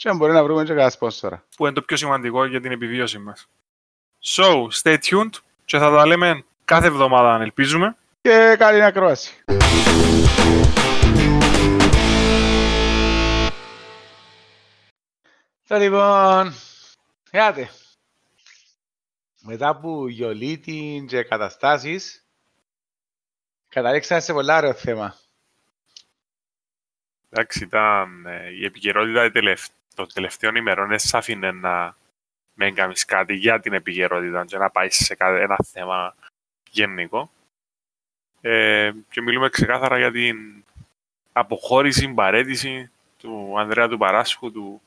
Και αν μπορεί να βρούμε και κανένα σπόνσορα. Που είναι το πιο σημαντικό για την επιβίωση μας. So, stay tuned και θα τα λέμε κάθε εβδομάδα αν ελπίζουμε. Και καλή ακρόαση. Το λοιπόν, Γιάτε. Μετά από γιολίτη και καταστάσεις, καταλήξαμε σε πολλά ωραίο θέμα. Εντάξει, ήταν ε, η επικαιρότητα των τελευταίων ημερών δεν άφηνε να μην κάνεις κάτι για την επικαιρότητα και να πάεις σε ένα θέμα γενικό. Ε, και μιλούμε ξεκάθαρα για την αποχώρηση, παρέτηση του Ανδρέα του Παράσχου, του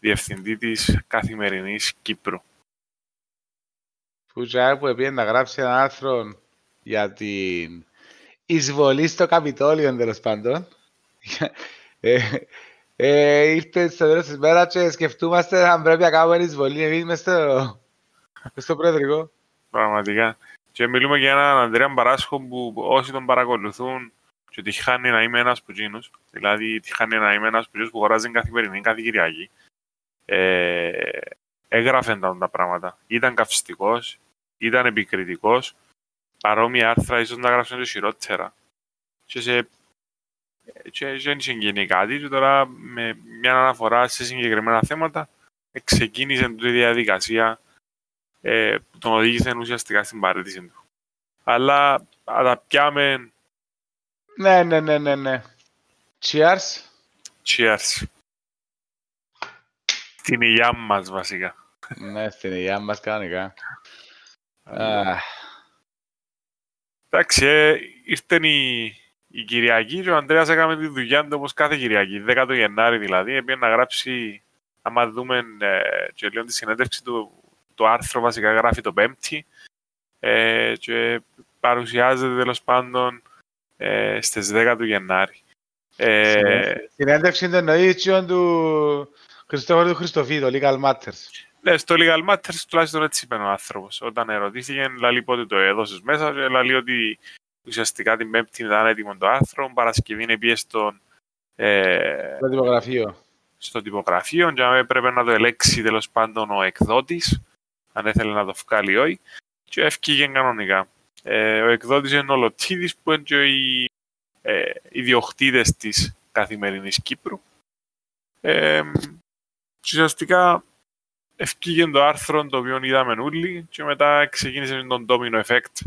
Διευθυντή της Καθημερινής Κύπρου. Που που έπαιρνε να γράψει ένα άρθρο για την εισβολή στο Καπιτόλιο, τέλος πάντων. ε, ε, ήρθε στο τέλος της μέρας και σκεφτούμαστε αν πρέπει να κάνουμε εισβολή εμείς μες στο, στο Προεδρικό. Πραγματικά. Και μιλούμε για έναν Ανδρέα Μπαράσχο που όσοι τον παρακολουθούν και τυχάνει να είμαι ένας που γίνους, δηλαδή τυχάνει να είμαι ένας που, που χωράζει καθημερινή κάθε Κυριακή, ε, έγραφε τα, τα πράγματα. Ήταν καυστικός, ήταν επικριτικός, παρόμοια άρθρα ίσως να γράψουν και χειρότερα. Και σε και δεν είχε κάτι και τώρα με μια αναφορά σε συγκεκριμένα θέματα ξεκίνησε τη διαδικασία ε, που τον οδήγησε ουσιαστικά στην παρέτηση του. Αλλά τα πιάμε... Ναι, ναι, ναι, ναι, ναι. Cheers. Cheers. Στην υγειά μας βασικά. ναι, στην υγειά μας κανονικά. Εντάξει, ε, ήρθε η, η Κυριακή και ο Ανδρέας έκαμε τη δουλειά του όπως κάθε Κυριακή, 10 Γενάρη δηλαδή, έπαιρνε να γράψει, άμα δούμε ε, και λίγο τη συνέντευξη του, το άρθρο βασικά γράφει το Πέμπτη ε, και παρουσιάζεται τέλος πάντων ε, στις 10 του Γενάρη. Ε, συνέντευξη του εννοεί του Χριστόφορο του Χριστοφίδου, Legal Matters. Ναι, στο Legal Matters τουλάχιστον έτσι είπε ο άνθρωπος. Όταν ερωτήθηκε, λέει πότε το έδωσες μέσα, λέει ότι ουσιαστικά την Πέμπτη ήταν έτοιμο το άρθρο. Παρασκευή είναι πίεση στον. Ε, στο τυπογραφείο. Στο τυπογραφείο, και έπρεπε να το ελέξει τέλος πάντων ο εκδότης, αν ήθελε να το βγάλει ή όχι. Και ευκήγε κανονικά. Ε, ο εκδότης είναι ο Λοτίδη, που είναι και οι ε, ιδιοκτήτες της καθημερινής Κύπρου. Ε, ουσιαστικά ευκήγε το άρθρο το οποίο είδαμε όλοι και μετά ξεκίνησε τον domino effect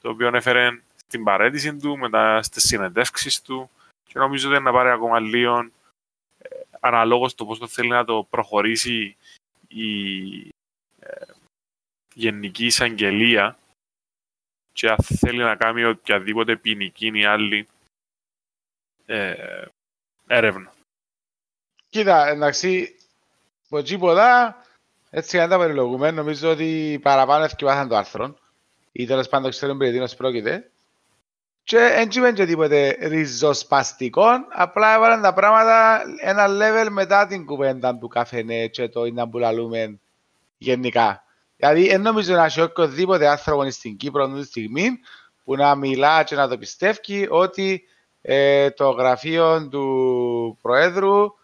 το οποίο έφερε στην παρέτηση του, μετά στις συνεντεύξεις του και νομίζω ότι να πάρει ακόμα λίγο ε, αναλόγως το πώς το θέλει να το προχωρήσει η ε, Γενική Εισαγγελία και αν θέλει να κάνει οποιαδήποτε ποινική ή άλλη ε, έρευνα. Κοίτα, εντάξει, από τίποτα, έτσι αν τα περιλογούμε, νομίζω ότι παραπάνω ευκαιβάσαν το άρθρο ή τέλος πάντων ξέρουν περί τίνος πρόκειται και δεν είπαν και τίποτε ριζοσπαστικό, απλά έβαλαν τα πράγματα ένα level μετά την κουβέντα του καφενέ και το είναι που λαλούμε γενικά. Δηλαδή, δεν νομίζω να έχει οποιοδήποτε άνθρωπο στην Κύπρο αυτή τη στιγμή που να μιλά και να το πιστεύει ότι ε, το γραφείο του Προέδρου,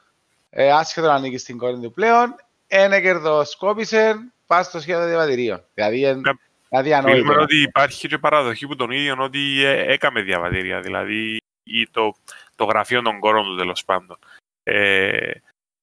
ε, άσχετο να ανήκει στην κόρη του πλέον, ένα κερδοσκόπησε πάνω στο σχέδιο διαβατηρίων. Δηλαδή, δηλαδή ανοίγει. ότι υπάρχει και παραδοχή που τον ίδιο ότι ε, έκαμε διαβατήρια, δηλαδή ή το, το γραφείο των κόρων του τέλος πάντων. Ε,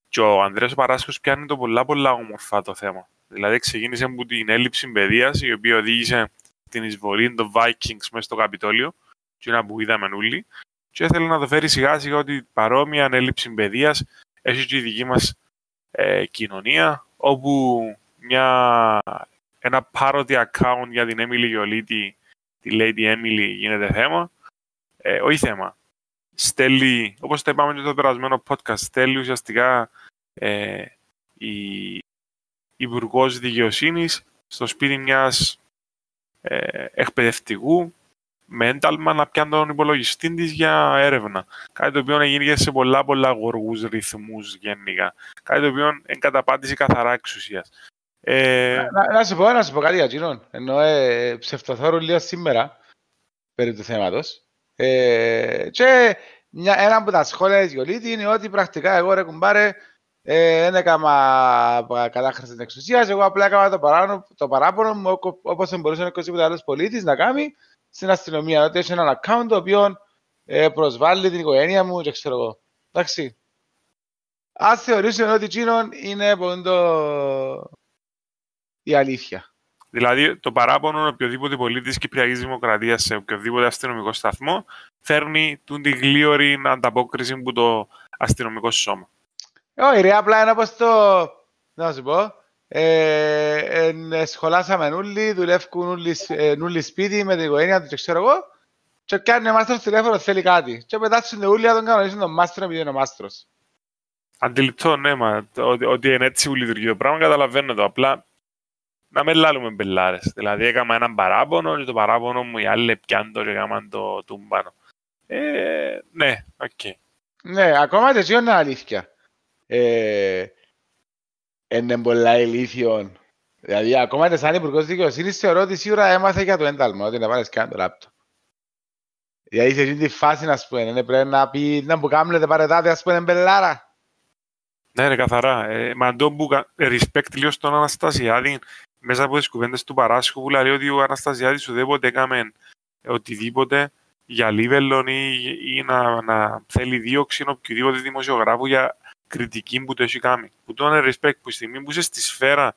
και ο Ανδρέας Παράσκος πιάνει το πολλά πολλά όμορφα το θέμα. Δηλαδή ξεκίνησε από την έλλειψη παιδείας, η οποία οδήγησε την εισβολή των Vikings μέσα στο Καπιτόλιο, και ένα που είδαμε όλοι, και ήθελε να το φέρει σιγά σιγά ότι παρόμοια έλλειψη παιδείας έχει και η δική μας ε, κοινωνία, όπου μια, ένα parody account για την Emily Γιολίτη, τη Lady Emily, γίνεται θέμα. Ε, όχι θέμα. Στέλνει, όπως το είπαμε και το περασμένο podcast, στέλνει ουσιαστικά ε, η Υπουργός Δικαιοσύνης στο σπίτι μιας ε, εκπαιδευτικού με ένταλμα να πιάνει τον υπολογιστή της για έρευνα. Κάτι το οποίο έγινε σε πολλά πολλά γοργούς ρυθμούς γενικά. Κάτι το οποίο εγκαταπάτησε καθαρά εξουσίας. Ε... Να, να, σου πω, να σου πω κάτι για εκείνον. Ενώ ε, ψευτοθόρουν λίγο σήμερα περί του θέματος. Ε, και μια, ένα από τα σχόλια της Γιολίτη είναι ότι πρακτικά εγώ ρε κουμπάρε δεν ε, έκανα κατάχρηση της εξουσίας, εγώ απλά έκανα το, παράνο, το παράπονο μου όπως δεν μπορούσε οποιοδήποτε άλλος πολίτης να κάνει στην αστυνομία. Ότι έχει ένα account το οποίο ε, προσβάλλει την οικογένεια μου και ξέρω εγώ. Εντάξει. Ας θεωρήσουμε ότι εκείνον είναι πόντο η αλήθεια. Δηλαδή, το παράπονο οποιοδήποτε πολίτης τη Κυπριακής Δημοκρατίας σε οποιοδήποτε αστυνομικό σταθμό φέρνει την τη γλίωρη ανταπόκριση που το αστυνομικό σώμα. Όχι, ρε, απλά είναι όπως το. Να σου πω. Ε, ε, σχολάσαμε νουλί, δουλεύουν νουλί, ε, νουλί σπίτι με την οικογένεια τους και ξέρω εγώ και κάνει ο μάστρος τηλέφωνο θέλει κάτι και πετάσουν την ούλια τον κανονίσουν τον μάστρο επειδή είναι ο μάστρος. Αντιληπτό, ναι, μα, ότι, ότι είναι έτσι που λειτουργεί το πράγμα, καταλαβαίνω το. Απλά να με λάλουμε μπελάρες. Δηλαδή έκανα έναν παράπονο και το παράπονο μου οι άλλοι πιάνε το και έκαναν το τούμπανο. Ε, ναι, οκ. Okay. Ναι, ακόμα και έτσι είναι αλήθεια. Ε, είναι πολλά ηλίθιο. Δηλαδή, ακόμα και σαν υπουργός δικαιοσύνης θεωρώ ότι σίγουρα έμαθε για το ένταλμα, ότι να πάρεις καν το λάπτο. Δηλαδή, σε αυτή τη φάση, να πούμε, ναι, πρέπει να πει, να που κάνετε παρετάτε, ας πούμε, μπελάρα. Ναι, ρε, καθαρά. Ε, μα το που respect λίγο στον Αναστασιάδη, μέσα από τις κουβέντες του Παράσχου που λέει ότι ο Αναστασιάδης ουδέποτε έκαμε οτιδήποτε για λίβελον ή, ή να, να θέλει δίωξη οποιοδήποτε δημοσιογράφου για κριτική που το έχει κάνει. Που το είναι respect που στιγμή που είσαι στη σφαίρα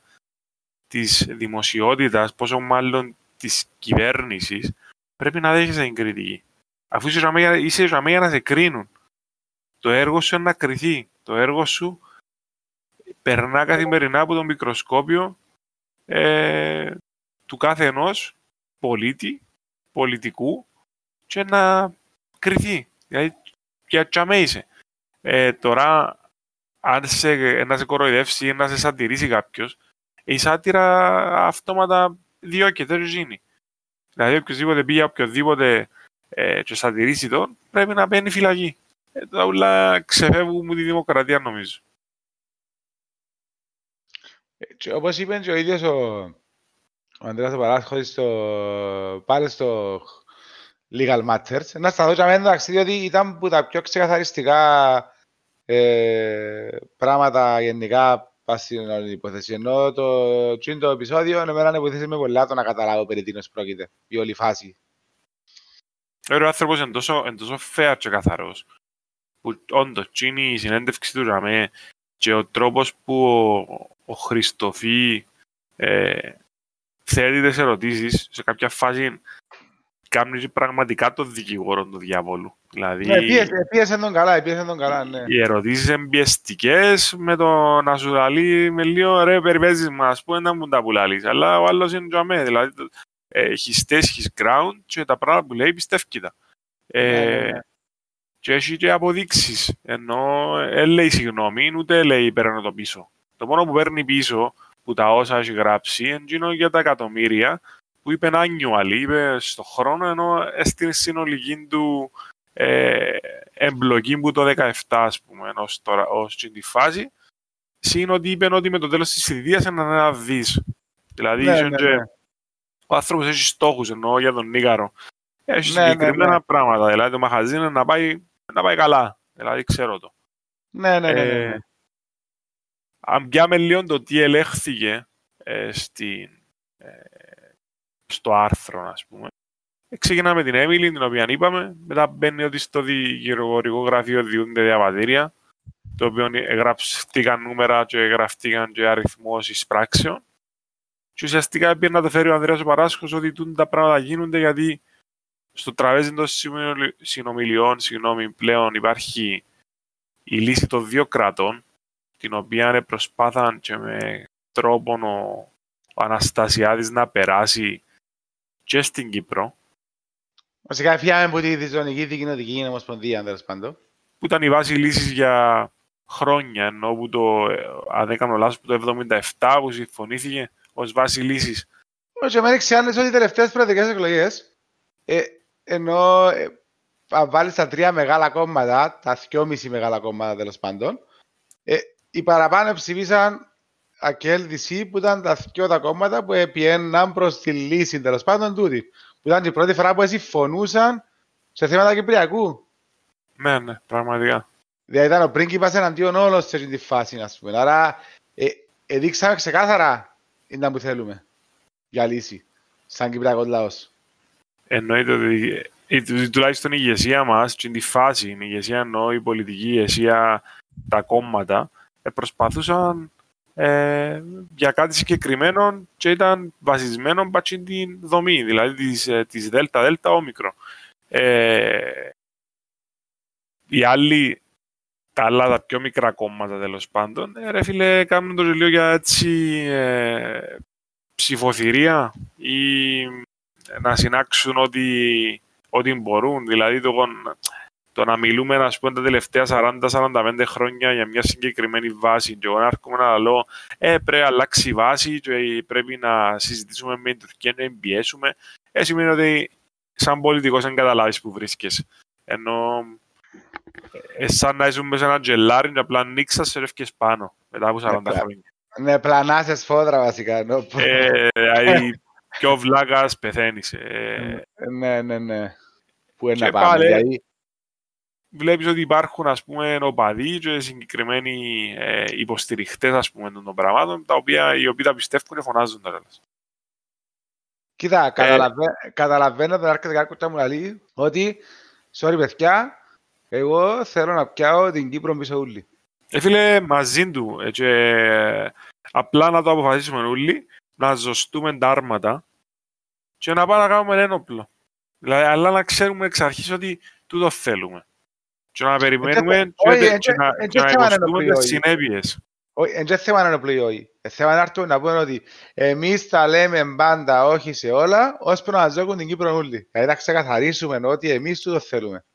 της δημοσιότητας, πόσο μάλλον της κυβέρνησης, πρέπει να δέχεσαι την κριτική. Αφού είσαι ραμέ για να σε κρίνουν. Το έργο σου είναι να κρυθεί. Το έργο σου περνά καθημερινά από το μικροσκόπιο ε, του κάθε ενός πολίτη, πολιτικού και να κρυθεί. Δηλαδή, για τσαμέ είσαι. Ε, τώρα, αν σε, να σε κοροϊδεύσει ή να σε σαντηρήσει κάποιος, η σάτυρα αυτόματα διώκεται, δεν γίνει. Δηλαδή, οποιοδήποτε πήγε οποιοδήποτε ε, και σαντηρήσει τον, πρέπει να μπαίνει φυλακή. Ε, τα ούλα ξεφεύγουν τη δημοκρατία, νομίζω. Και όπως είπε και ο ίδιος ο, ο Ανδρέας ο Παράσχος στο, πάλι στο Legal Matters, να σταθώ και εντάξει, διότι ήταν που τα πιο ξεκαθαριστικά ε, πράγματα γενικά πας στην όλη υπόθεση. Ενώ το τσίντο επεισόδιο εμένα να βοηθήσει με πολλά το να καταλάβω περί τίνος πρόκειται, η όλη φάση. Ο άνθρωπος είναι τόσο, είναι τόσο fair και καθαρός. Που όντως, η συνέντευξη του Ραμέ και ο τρόπος που ο, ο Χριστοφή ε, θέτει τις ερωτήσεις σε κάποια φάση κάνει πραγματικά το δικηγόρο του διαβόλου. Δηλαδή, ναι, πίεσε, πίεσε τον καλά, πίεσε τον καλά, ναι. Οι ερωτήσεις είναι πιεστικές με το να σου λαλεί με λίγο ρε περιπέζεις μας, ας πούμε, να μου τα πουλάλεις. Αλλά ο άλλος είναι τζαμέ, δηλαδή ε, he stays his ground και τα πράγματα που λέει πιστεύει τα. Ε, ναι, ναι, ναι και έχει και αποδείξεις. Ενώ δεν λέει συγγνώμη, ούτε λέει παίρνω το πίσω. Το μόνο που παίρνει πίσω, που τα όσα έχει γράψει, είναι για τα εκατομμύρια, που είπε annual, είπε στο χρόνο, ενώ στην συνολική του ε, εμπλοκή που το 17, ας πούμε, ως, τώρα, ως τη φάση, είναι ότι είπε ότι με το τέλος της θητείας είναι ένα δις. Δηλαδή, ναι, ναι, ναι. ο άνθρωπος έχει στόχους, ενώ για τον Νίγαρο. Έχει ναι, συγκεκριμένα ναι, ναι. πράγματα. Δηλαδή, το μαχαζί είναι να πάει να πάει καλά. Δηλαδή ξέρω το. Ναι, ναι, ναι. ναι, ναι. Αν πιάμε λίγο το τι ελέγχθηκε ε, στην, ε, στο άρθρο, ας πούμε. Ε, ξεκινάμε την Έμιλη, την οποία είπαμε. Μετά μπαίνει ότι στο δικηγορικό γραφείο διούνται διαβατήρια, το οποίο γραφτήκαν νούμερα και γραφτήκαν και αριθμώσεις πράξεων. Και ουσιαστικά έπαιρνε να το φέρει ο Ανδρέας ο Παράσχος ότι τα πράγματα γίνονται γιατί στο τραπέζι των συνομιλιών, συγγνώμη, πλέον υπάρχει η λύση των δύο κρατών, την οποία προσπάθαν και με τρόπο ο, ο Αναστασιάδης να περάσει και στην Κύπρο. Βασικά, φιάμε από τη Διζωνική Δικοινοτική Ομοσπονδία, αν τέλος πάντων. Που ήταν η βάση λύσης για χρόνια, ενώ που το, ε, αν δεν κάνω λάθος, που το 77 που συμφωνήθηκε ως βάση λύσης. Όχι, με εξιάνες ότι οι τελευταίες προεδρικές εκλογές, ε, ενώ ε, αν βάλεις τα τρία μεγάλα κόμματα, τα δυόμιση μεγάλα κόμματα τέλος πάντων, ε, οι παραπάνω ψηφίσαν ακέλδηση που ήταν τα δυο τα κόμματα που επιέναν προς τη λύση τέλος πάντων τούτη. Που ήταν η πρώτη φορά που συμφωνούσαν σε θέματα Κυπριακού. Ναι, ναι, πραγματικά. Δηλαδή ήταν ο πρίγκιπας εναντίον όλων σε αυτή τη φάση, ας πούμε. Άρα, ε, ε, δείξαμε ξεκάθαρα είναι που θέλουμε για λύση, σαν Κυπριακός λαός. Εννοείται ότι η, τουλάχιστον η ηγεσία μας, στην τη φάση, η ηγεσία εννοώ η πολιτική ηγεσία, τα κόμματα, ε, προσπαθούσαν ε, για κάτι συγκεκριμένο και ήταν βασισμένο στην την δομή, δηλαδή της, ε, της ΔΕΛΤΑ, ΔΕΛΤΑ, όμικρο. Ε, οι άλλοι, τα άλλα, τα πιο μικρά κόμματα τέλος πάντων, ε, ρε φίλε, κάνουν το λίγο για έτσι ε, ψηφοθυρία ή να συνάξουν ό,τι, ό,τι μπορούν. Δηλαδή το, το να μιλούμε ας πούμε, τα τελευταία 40-45 χρόνια για μια συγκεκριμένη βάση και εγώ να έρχομαι να λέω ε, πρέπει να αλλάξει η βάση και πρέπει να συζητήσουμε με την Τουρκία να εμπιέσουμε ε, σημαίνει ότι σαν πολιτικός δεν καταλάβεις που βρίσκεσαι. Ενώ ε, σαν να ήσουν μέσα σε ένα τζελάρι και απλά νίξα σε ρεύκες πάνω μετά από 40 χρόνια. Ναι, πλανάσες φόδρα βασικά. Ε, δηλαδή, πιο βλάκας πεθαίνεις. Ε. Ναι, ναι, ναι. Πού είναι να πάμε. Δηλαδή... Βλέπεις ότι υπάρχουν ας πούμε οπαδοί και συγκεκριμένοι ε, υποστηριχτές ας πούμε των πραγμάτων τα οποία οι οποίοι τα πιστεύουν και φωνάζουν τώρα. Κοίτα, ε, καταλαβαίνω, καταλαβαίνω τον άρκετο κάποιο μου λέει ότι sorry παιδιά, εγώ θέλω να πιάω την Κύπρο πίσω ούλη. Ε, φίλε, μαζί του. Ε, και, απλά να το αποφασίσουμε όλοι, να ζωστούμε τα άρματα και να πάμε να κάνουμε ένοπλο. Δηλαδή, αλλά να ξέρουμε εξ αρχής ότι τούτο θέλουμε. Και να περιμένουμε και να υποστούμε τις συνέπειες. Όχι, δεν θέμα να είναι πλοίο όχι. Θέμα να έρθουν να πούμε ότι εμείς τα λέμε πάντα όχι σε όλα, ώσπου να ζώγουν την Κύπρο όλοι. Δηλαδή να ξεκαθαρίσουμε ότι εμείς το θέλουμε.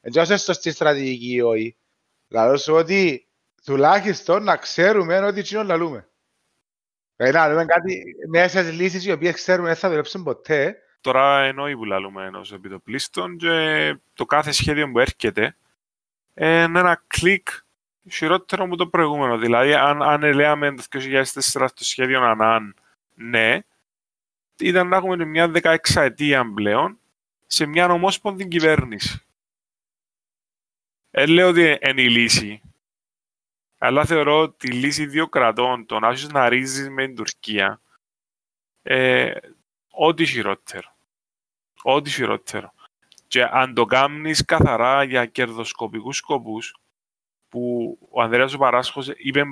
Έτσι όσο στη στρατηγική όχι. Δηλαδή σου ότι τουλάχιστον να ξέρουμε ότι τι να λούμε. Δηλαδή να λέμε κάτι μέσα στις λύσεις οι οποίες ξέρουμε δεν θα δουλέψουν ποτέ. Τώρα εννοεί που λαλούμε ενός επιτοπλίστων και το κάθε σχέδιο που έρχεται είναι ένα κλικ χειρότερο από το προηγούμενο. Δηλαδή, αν, αν λέμε το 2004 στο σχέδιο ΑΝΑΝ, ναι, ήταν να έχουμε μια 16 ετία πλέον σε μια ομόσπονδη κυβέρνηση. Δεν λέω ότι είναι η λύση, αλλά θεωρώ ότι η λύση δύο κρατών, το να να ρίζεις με την Τουρκία, ε, ό,τι χειρότερο. Ό,τι χειρότερο. Και αν το κάνεις καθαρά για κερδοσκοπικούς σκοπούς, που ο Ανδρέας ο Παράσχος είπε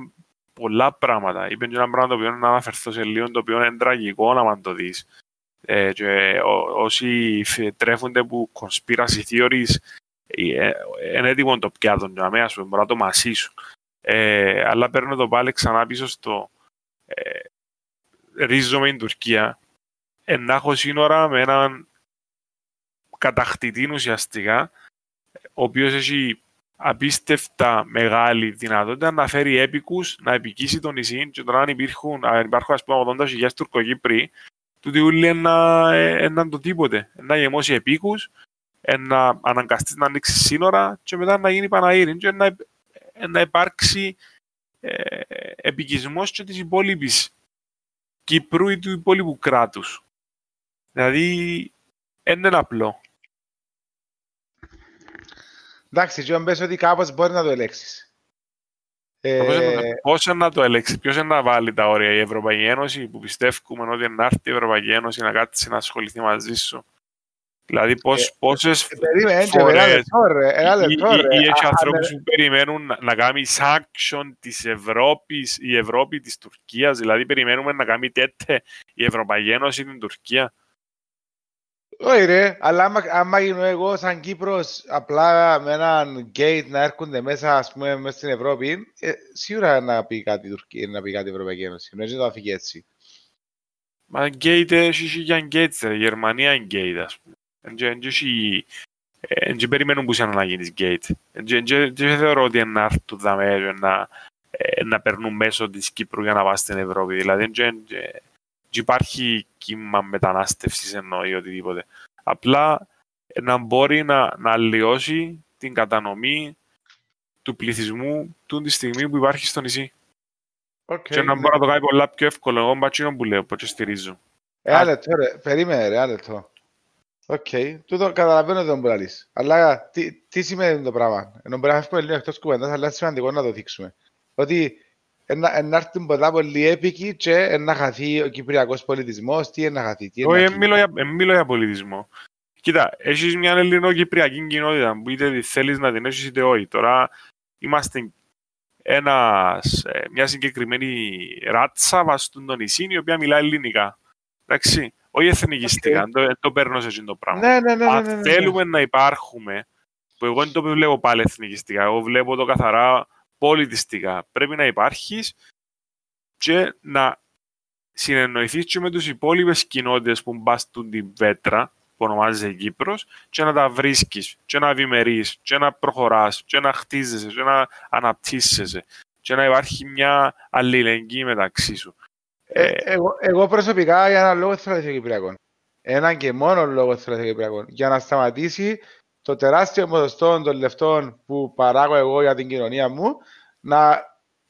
πολλά πράγματα. Είπε και ένα πράγμα το οποίο να αναφερθώ σε λίγο, το οποίο είναι τραγικό να το δεις. Ε, και ό, όσοι τρέφονται που conspiracy theories ε, είναι έτοιμο το πιάτο για μένα, πούμε, μπορώ να το μασίσουν. Ε, αλλά παίρνω το πάλι ξανά πίσω στο ε, ρίζομαι στην Τουρκία ε, να έχω σύνορα με έναν κατακτητή ουσιαστικά ο οποίος έχει απίστευτα μεγάλη δυνατότητα να φέρει έπικους, να επικίσει το νησί και τώρα αν υπάρχουν, αν υπάρχουν ας πούμε 80.000 Τουρκοκύπροι τούτοι όλοι είναι το τίποτε, να γεμώσει επίκους, να αναγκαστείς να ανοίξεις σύνορα και μετά να γίνει Παναήρη και να, να υπάρξει ε, επικισμός και της υπόλοιπης Κύπρου ή του υπόλοιπου κράτους. Δηλαδή, είναι απλό. Εντάξει, και πες ότι κάπως μπορεί να το ελέγξεις. Ε... Πώς να το ελέγξει, ποιος είναι να βάλει τα όρια, η Ευρωπαϊκή Ένωση που πιστεύουμε ότι να έρθει η Ευρωπαϊκή Ένωση να κάτσει να ασχοληθεί μαζί σου. Δηλαδή πώς, ε, πόσες ε, περίμενε, φορές ή έχει ανθρώπους που περιμένουν να κάνει sanction της Ευρώπης, η Ευρώπη της Τουρκίας, δηλαδή περιμένουμε να κάνει τέτοια η Ευρωπαϊκή Ένωση την Τουρκία. Όχι ρε, αλλά άμα, άμα γίνω εγώ σαν Κύπρος απλά με έναν gate να έρχονται μέσα, ας πούμε, μέσα στην Ευρώπη, ε, σίγουρα να πει κάτι η Τουρκία, να πει κάτι η Ευρωπαϊκή Ένωση. Νομίζω το αφήγει έτσι. Μα gate έχει για gate, η Γερμανία είναι gate, ας πούμε. ε, δεν περιμένουν που να γίνεις gate. Δεν θεωρώ ότι να έρθουν δαμέ να, ε, να περνούν μέσω της Κύπρου για να πάνε στην Ευρώπη. Δηλαδή δεν υπάρχει κύμα μετανάστευσης εννοεί οτιδήποτε. Απλά να μπορεί να, να αλλοιώσει την κατανομή του πληθυσμού του τη στιγμή που υπάρχει στο νησί. Okay, και να ναι. μπορεί να το κάνει πολλά πιο εύκολο. Εγώ μπατσίνο που λέω, πώς στηρίζω. Ε, λεπτό, ρε. Περίμενε, ρε, λεπτό. Οκ, okay. τούτο καταλαβαίνω δεν μπορεί να λύσει. Αλλά τι, τι σημαίνει το πράγμα; Ενώ μπορεί να φεύγουμε λίγο εκτός κουβέντας, αλλά είναι σημαντικό να το δείξουμε. Ότι να έρθουν πολλά πολύ έπικοι και να χαθεί ο κυπριακός πολιτισμός, τι να χαθεί. Όχι, μιλώ για πολιτισμό. Κοίτα, έχεις μια ελληνοκυπριακή κοινότητα που είτε θέλεις να την έχεις είτε όχι. Τώρα είμαστε ένας, ε, μια συγκεκριμένη ράτσα βαστούν το νησί η οποία μιλάει ελληνικά. Εντάξει, όχι εθνικιστικά, okay. το, το παίρνω σε αυτό το πράγμα. Ναι, ναι, ναι, Αν ναι, ναι, ναι. θέλουμε να υπάρχουμε, που εγώ δεν το βλέπω πάλι εθνικιστικά, εγώ βλέπω το καθαρά πολιτιστικά. Πρέπει να υπάρχεις και να συνεννοηθείς και με τους υπόλοιπες κοινότητες που μπαστούν την πέτρα, που ονομάζεται Κύπρος και να τα βρίσκεις και να ευημερείς και να προχωράς και να χτίζεσαι και να αναπτύσσεσαι και να υπάρχει μια αλληλεγγύη μεταξύ σου. Ε, ε, εγώ, εγώ προσωπικά για ένα λόγο θέλω να Κυπριακός. Έναν και μόνο λόγο θέλω να Κυπριακός. Για να σταματήσει το τεράστιο ποσοστό των λεφτών που παράγω εγώ για την κοινωνία μου να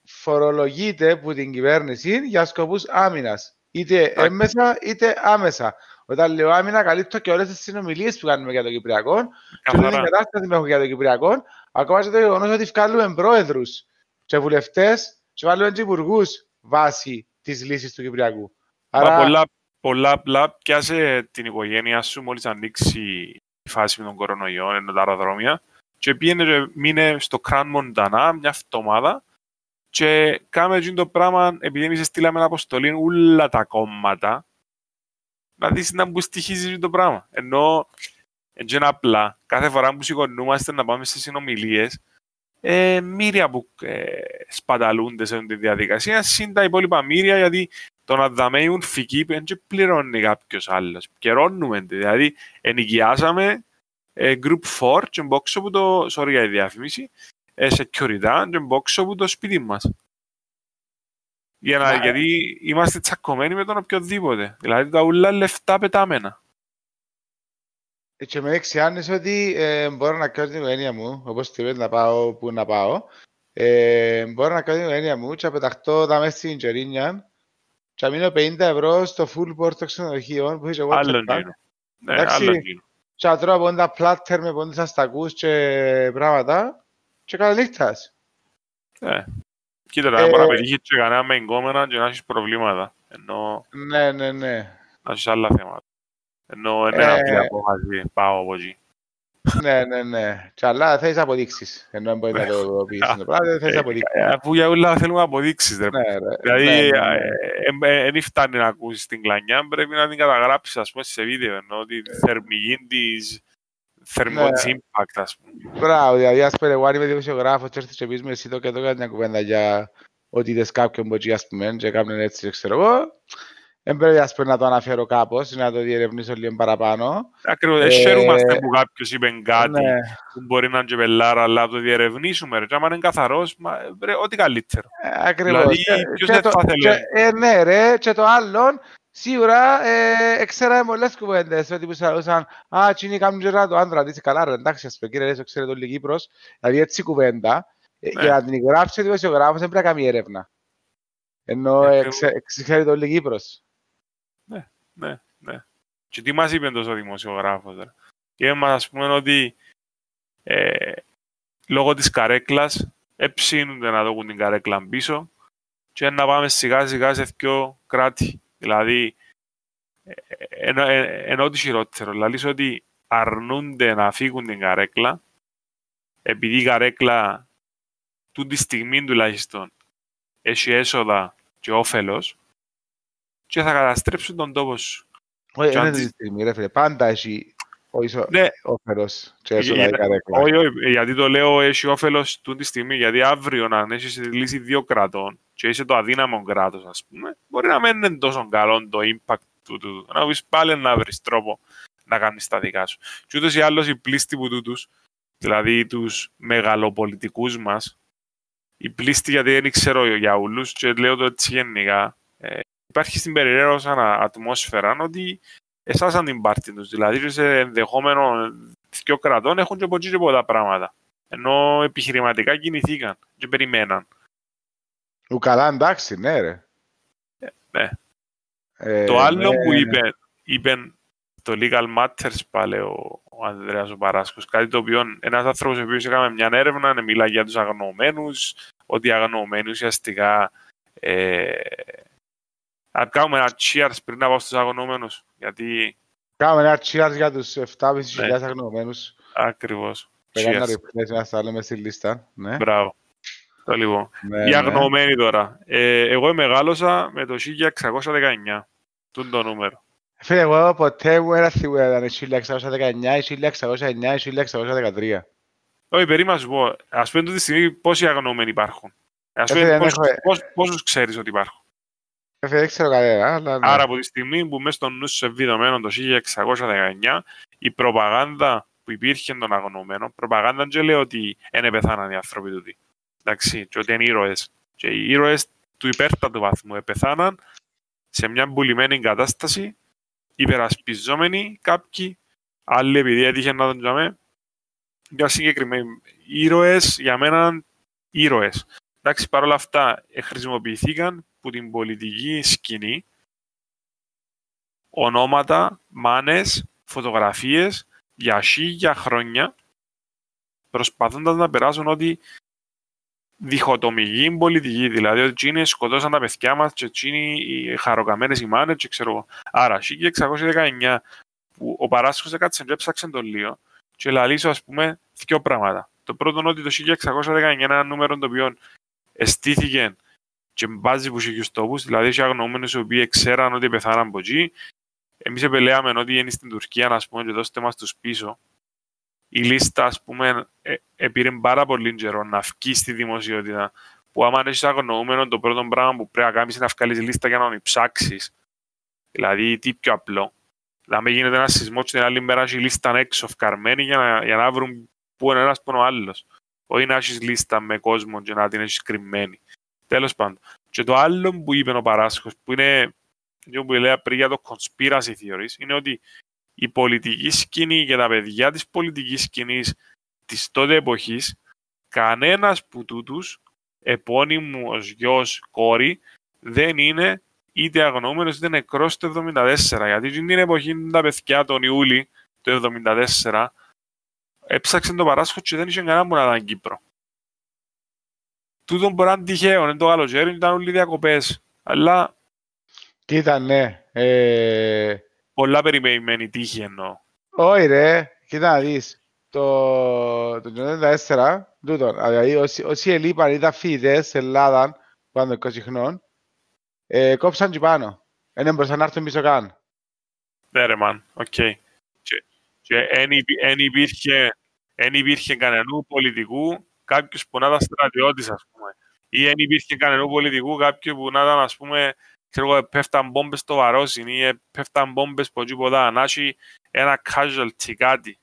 φορολογείται από την κυβέρνηση για σκοπούς άμυνας. Είτε έμμεσα είτε άμεσα. Όταν λέω άμυνα, καλύπτω και όλες τις συνομιλίες που κάνουμε για το Κυπριακό. Και όλη την κατάσταση που έχουμε για το Κυπριακό. Ακόμα και το γεγονός ότι βγάλουμε πρόεδρους και βουλευτές και βάλουμε και υπουργούς βάσει της λύσης του Κυπριακού. Άρα... Πολλά, πολλά απλά πιάσε την οικογένειά σου μόλις ανοίξει η φάση με τον κορονοϊό, ενώ τα αεροδρόμια. Και πήγαινε μείνε στο Κραν Μοντανά μια εβδομάδα και κάμε το πράγμα επειδή εμείς στείλαμε αποστολή όλα τα κόμματα να δεις να μου στοιχίζει το πράγμα. Ενώ έτσι είναι απλά. Κάθε φορά που σηκωνούμαστε να πάμε σε συνομιλίες, ε, μύρια που ε, σπαταλούνται σε αυτή τη διαδικασία, συν τα υπόλοιπα μύρια, γιατί το να δαμέουν φυκή δεν πληρώνει κάποιος άλλος. Καιρώνουμε, δηλαδή ενοικιάσαμε ε, Group 4 και μπόξω που το, sorry για τη διαφήμιση, ε, security και μπόξω που το σπίτι μας. Για να, yeah. Γιατί είμαστε τσακωμένοι με τον οποιοδήποτε. Δηλαδή τα ούλα λεφτά πετάμενα. Και με εξιάνεις ότι ε, μπορώ να κάνω την οικογένεια μου, όπως τη να πάω που να πάω. Ε, μπορώ να κάνω την οικογένεια μου και να πεταχτώ τα μέσα στην Τζερίνια και να μείνω 50 ευρώ στο full board των ξενοδοχείων που είχε εγώ Άλλον είναι. Ναι, άλλον είναι. Και να τρώω από τα πλάτερ με πόντες αστακούς και πράγματα και καλά νύχτας. Ναι. Κοίτα, να μπορεί να πετύχει και κανένα με εγκόμενα και να έχεις προβλήματα. Ενώ... Ναι, ναι, ναι. Να έχεις άλλα θέματα. Ενώ είναι ένα πλήρω μαζί, πάω από εκεί. Ναι, ναι, ναι. Και αλλά θέλεις αποδείξεις. Ενώ μπορεί να το πεις το πράγμα, θέλεις αποδείξεις. Αφού για όλα θέλουμε αποδείξεις. Δηλαδή, δεν φτάνει να ακούσεις την κλανιά, πρέπει να την καταγράψεις, ας πούμε, σε βίντεο. Ενώ ότι θερμική της θερμό ναι. impact, ας πούμε. Μπράβο, δηλαδή ας πούμε εγώ αν είμαι δημοσιογράφος και έρθεις και πεις με εσύ το και το κάνει μια κουβέντα για ότι είδες κάποιον που ας πούμε και κάνουν έτσι ξέρω εγώ. Δεν πρέπει ας πούμε να το αναφέρω κάπως, να το διερευνήσω λίγο παραπάνω. Ακριβώς, δεν χαίρομαστε που κάποιος είπε κάτι ναι. που μπορεί να είναι και πελάρα, αλλά το διερευνήσουμε ρε. Και άμα είναι καθαρός, ό,τι καλύτερο. Ε, ακριβώς. Δηλαδή, ποιος δεν θα θέλει. Ε, ναι ρε, και το άλλο, Σίγουρα ε, ξέραμε πολλές κουβέντες ότι που σαλούσαν «Α, τσίνη κάνουν και το άντρα, είσαι καλά ρε, εντάξει, ας πούμε, κύριε Ρέσο, ξέρετε όλοι Κύπρος». Δηλαδή έτσι κουβέντα, ε, ναι. για να την γράψει ο δημοσιογράφος δεν πρέπει να κάνει έρευνα. Ενώ ε, ξέρετε όλοι Κύπρος. Ναι, ναι, ναι. Και τι μας είπε τόσο ο δημοσιογράφος, ρε. Και μας ας πούμε ότι ε, λόγω της καρέκλας εψύνονται να δω την καρέκλα πίσω και να πάμε σιγά σιγά σε πιο κράτη. Δηλαδή, ενώ, ενώ το χειρότερο, δηλαδή ότι αρνούνται να φύγουν την καρέκλα, επειδή η καρέκλα του τη στιγμή τουλάχιστον έχει έσοδα και όφελος και θα καταστρέψουν τον τόπο σου. Όχι, δεν είναι τη στιγμή, ρε φίλε. Πάντα έχει ναι. όφελος και έσοδα η καρέκλα. Όχι, όχι, γιατί το λέω έχει όφελος του τη στιγμή, γιατί αύριο να έχεις λύση δύο κρατών και είσαι το αδύναμο κράτος, ας πούμε, μπορεί να μην είναι τόσο καλό το impact του, του να πεις πάλι να βρεις τρόπο να κάνεις τα δικά σου. Και ούτως ή άλλως οι πλήστοι που τούτους, δηλαδή τους μεγαλοπολιτικούς μας, οι πλήστοι γιατί δεν ξέρω για όλους και λέω το έτσι γενικά, ε, υπάρχει στην περιραίωσα ατμόσφαιρα ότι εσάσαν την πάρτη τους. Δηλαδή σε ενδεχόμενο δύο κρατών έχουν και από και πολλά πράγματα. Ενώ επιχειρηματικά κινηθήκαν και περιμέναν. Ο καλά εντάξει, ναι ρε. Ε, ναι. Ε, το άλλο ναι, που είπε, είπε το Legal Matters πάλι ο, ο Ανδρέας ο Παράσκος, κάτι το οποίο ένας άνθρωπος ο οποίος έκαμε μια έρευνα, μιλάει για τους αγνοωμένους, ότι οι αγνοωμένοι ουσιαστικά ε, να κάνουμε ένα cheers πριν να πάω στους αγνοωμένους, γιατί... Κάνουμε ένα cheers για τους 7.500 ναι. αγνοωμένους. Ακριβώς. Πρέπει να replace να στάλουμε στη λίστα. Ναι. Μπράβο. Το λοιπόν. Ναι, Οι ναι. αγνοωμένοι τώρα. Ε, εγώ μεγάλωσα με το 1619. Τούν το νούμερο. Φίλε, εγώ ποτέ μου ένας σίγουρα ήταν 1619, 1609, 1613. Όχι, περίμενα να σου πω. Ας πούμε τη στιγμή πόσοι αγνοωμένοι υπάρχουν. Ας πούμε πόσους, έχω... πόσους ξέρεις ότι υπάρχουν. Δεν ξέρω κανένα. Αλλά... Ναι. Άρα από τη στιγμή που μέσα στο νου σου ευβιδωμένο το 1619 η προπαγάνδα που υπήρχε των αγνοωμένων, προπαγάνδα δεν λέει ότι δεν πεθάναν οι άνθρωποι του. Εντάξει, και ότι είναι ήρωες. Και οι ήρωες του υπέρτατου βαθμού επεθάναν σε μια πουλημένη κατάσταση, υπερασπιζόμενοι κάποιοι, άλλοι επειδή έτυχε να τον τζαμε, για συγκεκριμένοι ήρωες, για μένα ήρωες. Εντάξει, παρόλα αυτά χρησιμοποιηθήκαν που την πολιτική σκηνή ονόματα, μάνες, φωτογραφίες για χίλια χρόνια προσπαθώντας να περάσουν ότι διχοτομική πολιτική, δηλαδή ότι εκείνοι σκοτώσαν τα παιδιά μας και εκείνοι οι χαροκαμένες οι μάνες και ξέρω Άρα, 1619 που ο Παράσκος έκατσε και έψαξε τον λίγο και λαλήσω ας πούμε δύο πράγματα. Το πρώτο είναι ότι το 1619 είναι ένα νούμερο το οποίο εστήθηκε και μπάζει που είχε τόπους, δηλαδή είχε αγνοούμενους οι οποίοι ξέραν ότι πεθάναν από εκεί. Εμείς επελέαμε ότι είναι στην Τουρκία, ας πούμε, και δώστε μας τους πίσω. Η λίστα, ας πούμε, ε, επήρε πάρα πολύ καιρό να βγει στη δημοσιότητα. Που άμα έχεις αγνοούμενο, το πρώτο πράγμα που πρέπει να κάνεις είναι να βγάλεις λίστα για να μην ψάξεις. Δηλαδή, τι πιο απλό. Δηλαδή, γίνεται ένα σεισμό και την άλλη μέρα έχει λίστα έξω φκαρμένη για να, για να βρουν πού είναι ένας πόνο ο άλλος. Όχι να έχεις λίστα με κόσμο και να την έχεις κρυμμένη. Τέλος πάντων. Και το άλλο που είπε ο Παράσχος, που είναι αυτό που λέει πριν για το conspiracy theories, είναι ότι η πολιτική σκηνή και τα παιδιά της πολιτικής σκηνής της τότε εποχής, κανένας που τούτους, επώνυμος γιος, κόρη, δεν είναι είτε αγνοούμενος είτε νεκρός το 1974. Γιατί την εποχή τα παιδιά τον Ιούλη το 1974 έψαξε το παράσχο και δεν είχε κανένα που να ήταν Κύπρο τούτο μπορεί να είναι τυχαίο, είναι το καλοκαίρι, ήταν όλοι διακοπές. Αλλά... Κοίτα, ναι. Ε... Πολλά περιμένει τύχη εννοώ. Όχι ρε, κοίτα να δεις. Το, το 1994, τούτο, δηλαδή όσοι, όσοι ελείπαν ήταν φοιτητές σε Ελλάδα, πάνω 20 χρονών, ε, κόψαν και πάνω. Δεν μπορούσαν να έρθουν πίσω καν. Ναι ρε man, OK. Και δεν υπήρχε κανένου πολιτικού κάποιος που να ήταν στρατιώτης, ας πούμε. Ή δεν υπήρχε κανένα πολιτικού κάποιο που να ήταν, ας πούμε, ξέρω εγώ, πέφταν μπόμπες στο βαρόσιν ή πέφταν μπόμπες από εκεί ποτά, να έχει ένα casualty κάτι.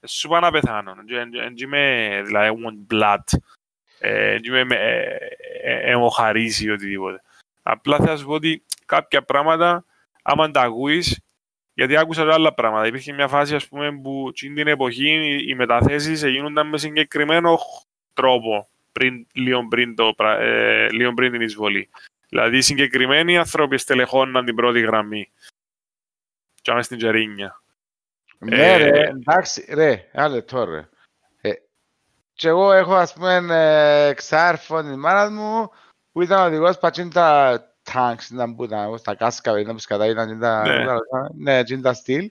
Ε, σου είπα να πεθάνω, δεν είμαι, δηλαδή, want blood, δεν είμαι αιμοχαρίσει ή οτιδήποτε. Απλά θα σου πω ότι κάποια πράγματα, άμα τα ακούεις, γιατί άκουσα άλλα πράγματα. Υπήρχε μια φάση, ας πούμε, που την εποχή οι μεταθέσεις γίνονταν μες συγκεκριμένο τρόπο πριν, λίγο, πριν το, ε, λίγο πριν την εισβολή. Δηλαδή συγκεκριμένοι άνθρωποι στελεχώναν την πρώτη γραμμή. Και στην Τζερίνια. Ναι, ε, ρε, εντάξει, ρε, άλλο τώρα. Ε, και εγώ έχω, ας πούμε, ε, ξάρφο την μάνα μου που ήταν οδηγός πατσίν τα τάγκς, ήταν που ήταν, στα κάσκα, ήταν που σκατά, ήταν τα, ναι, ναι, τα στυλ.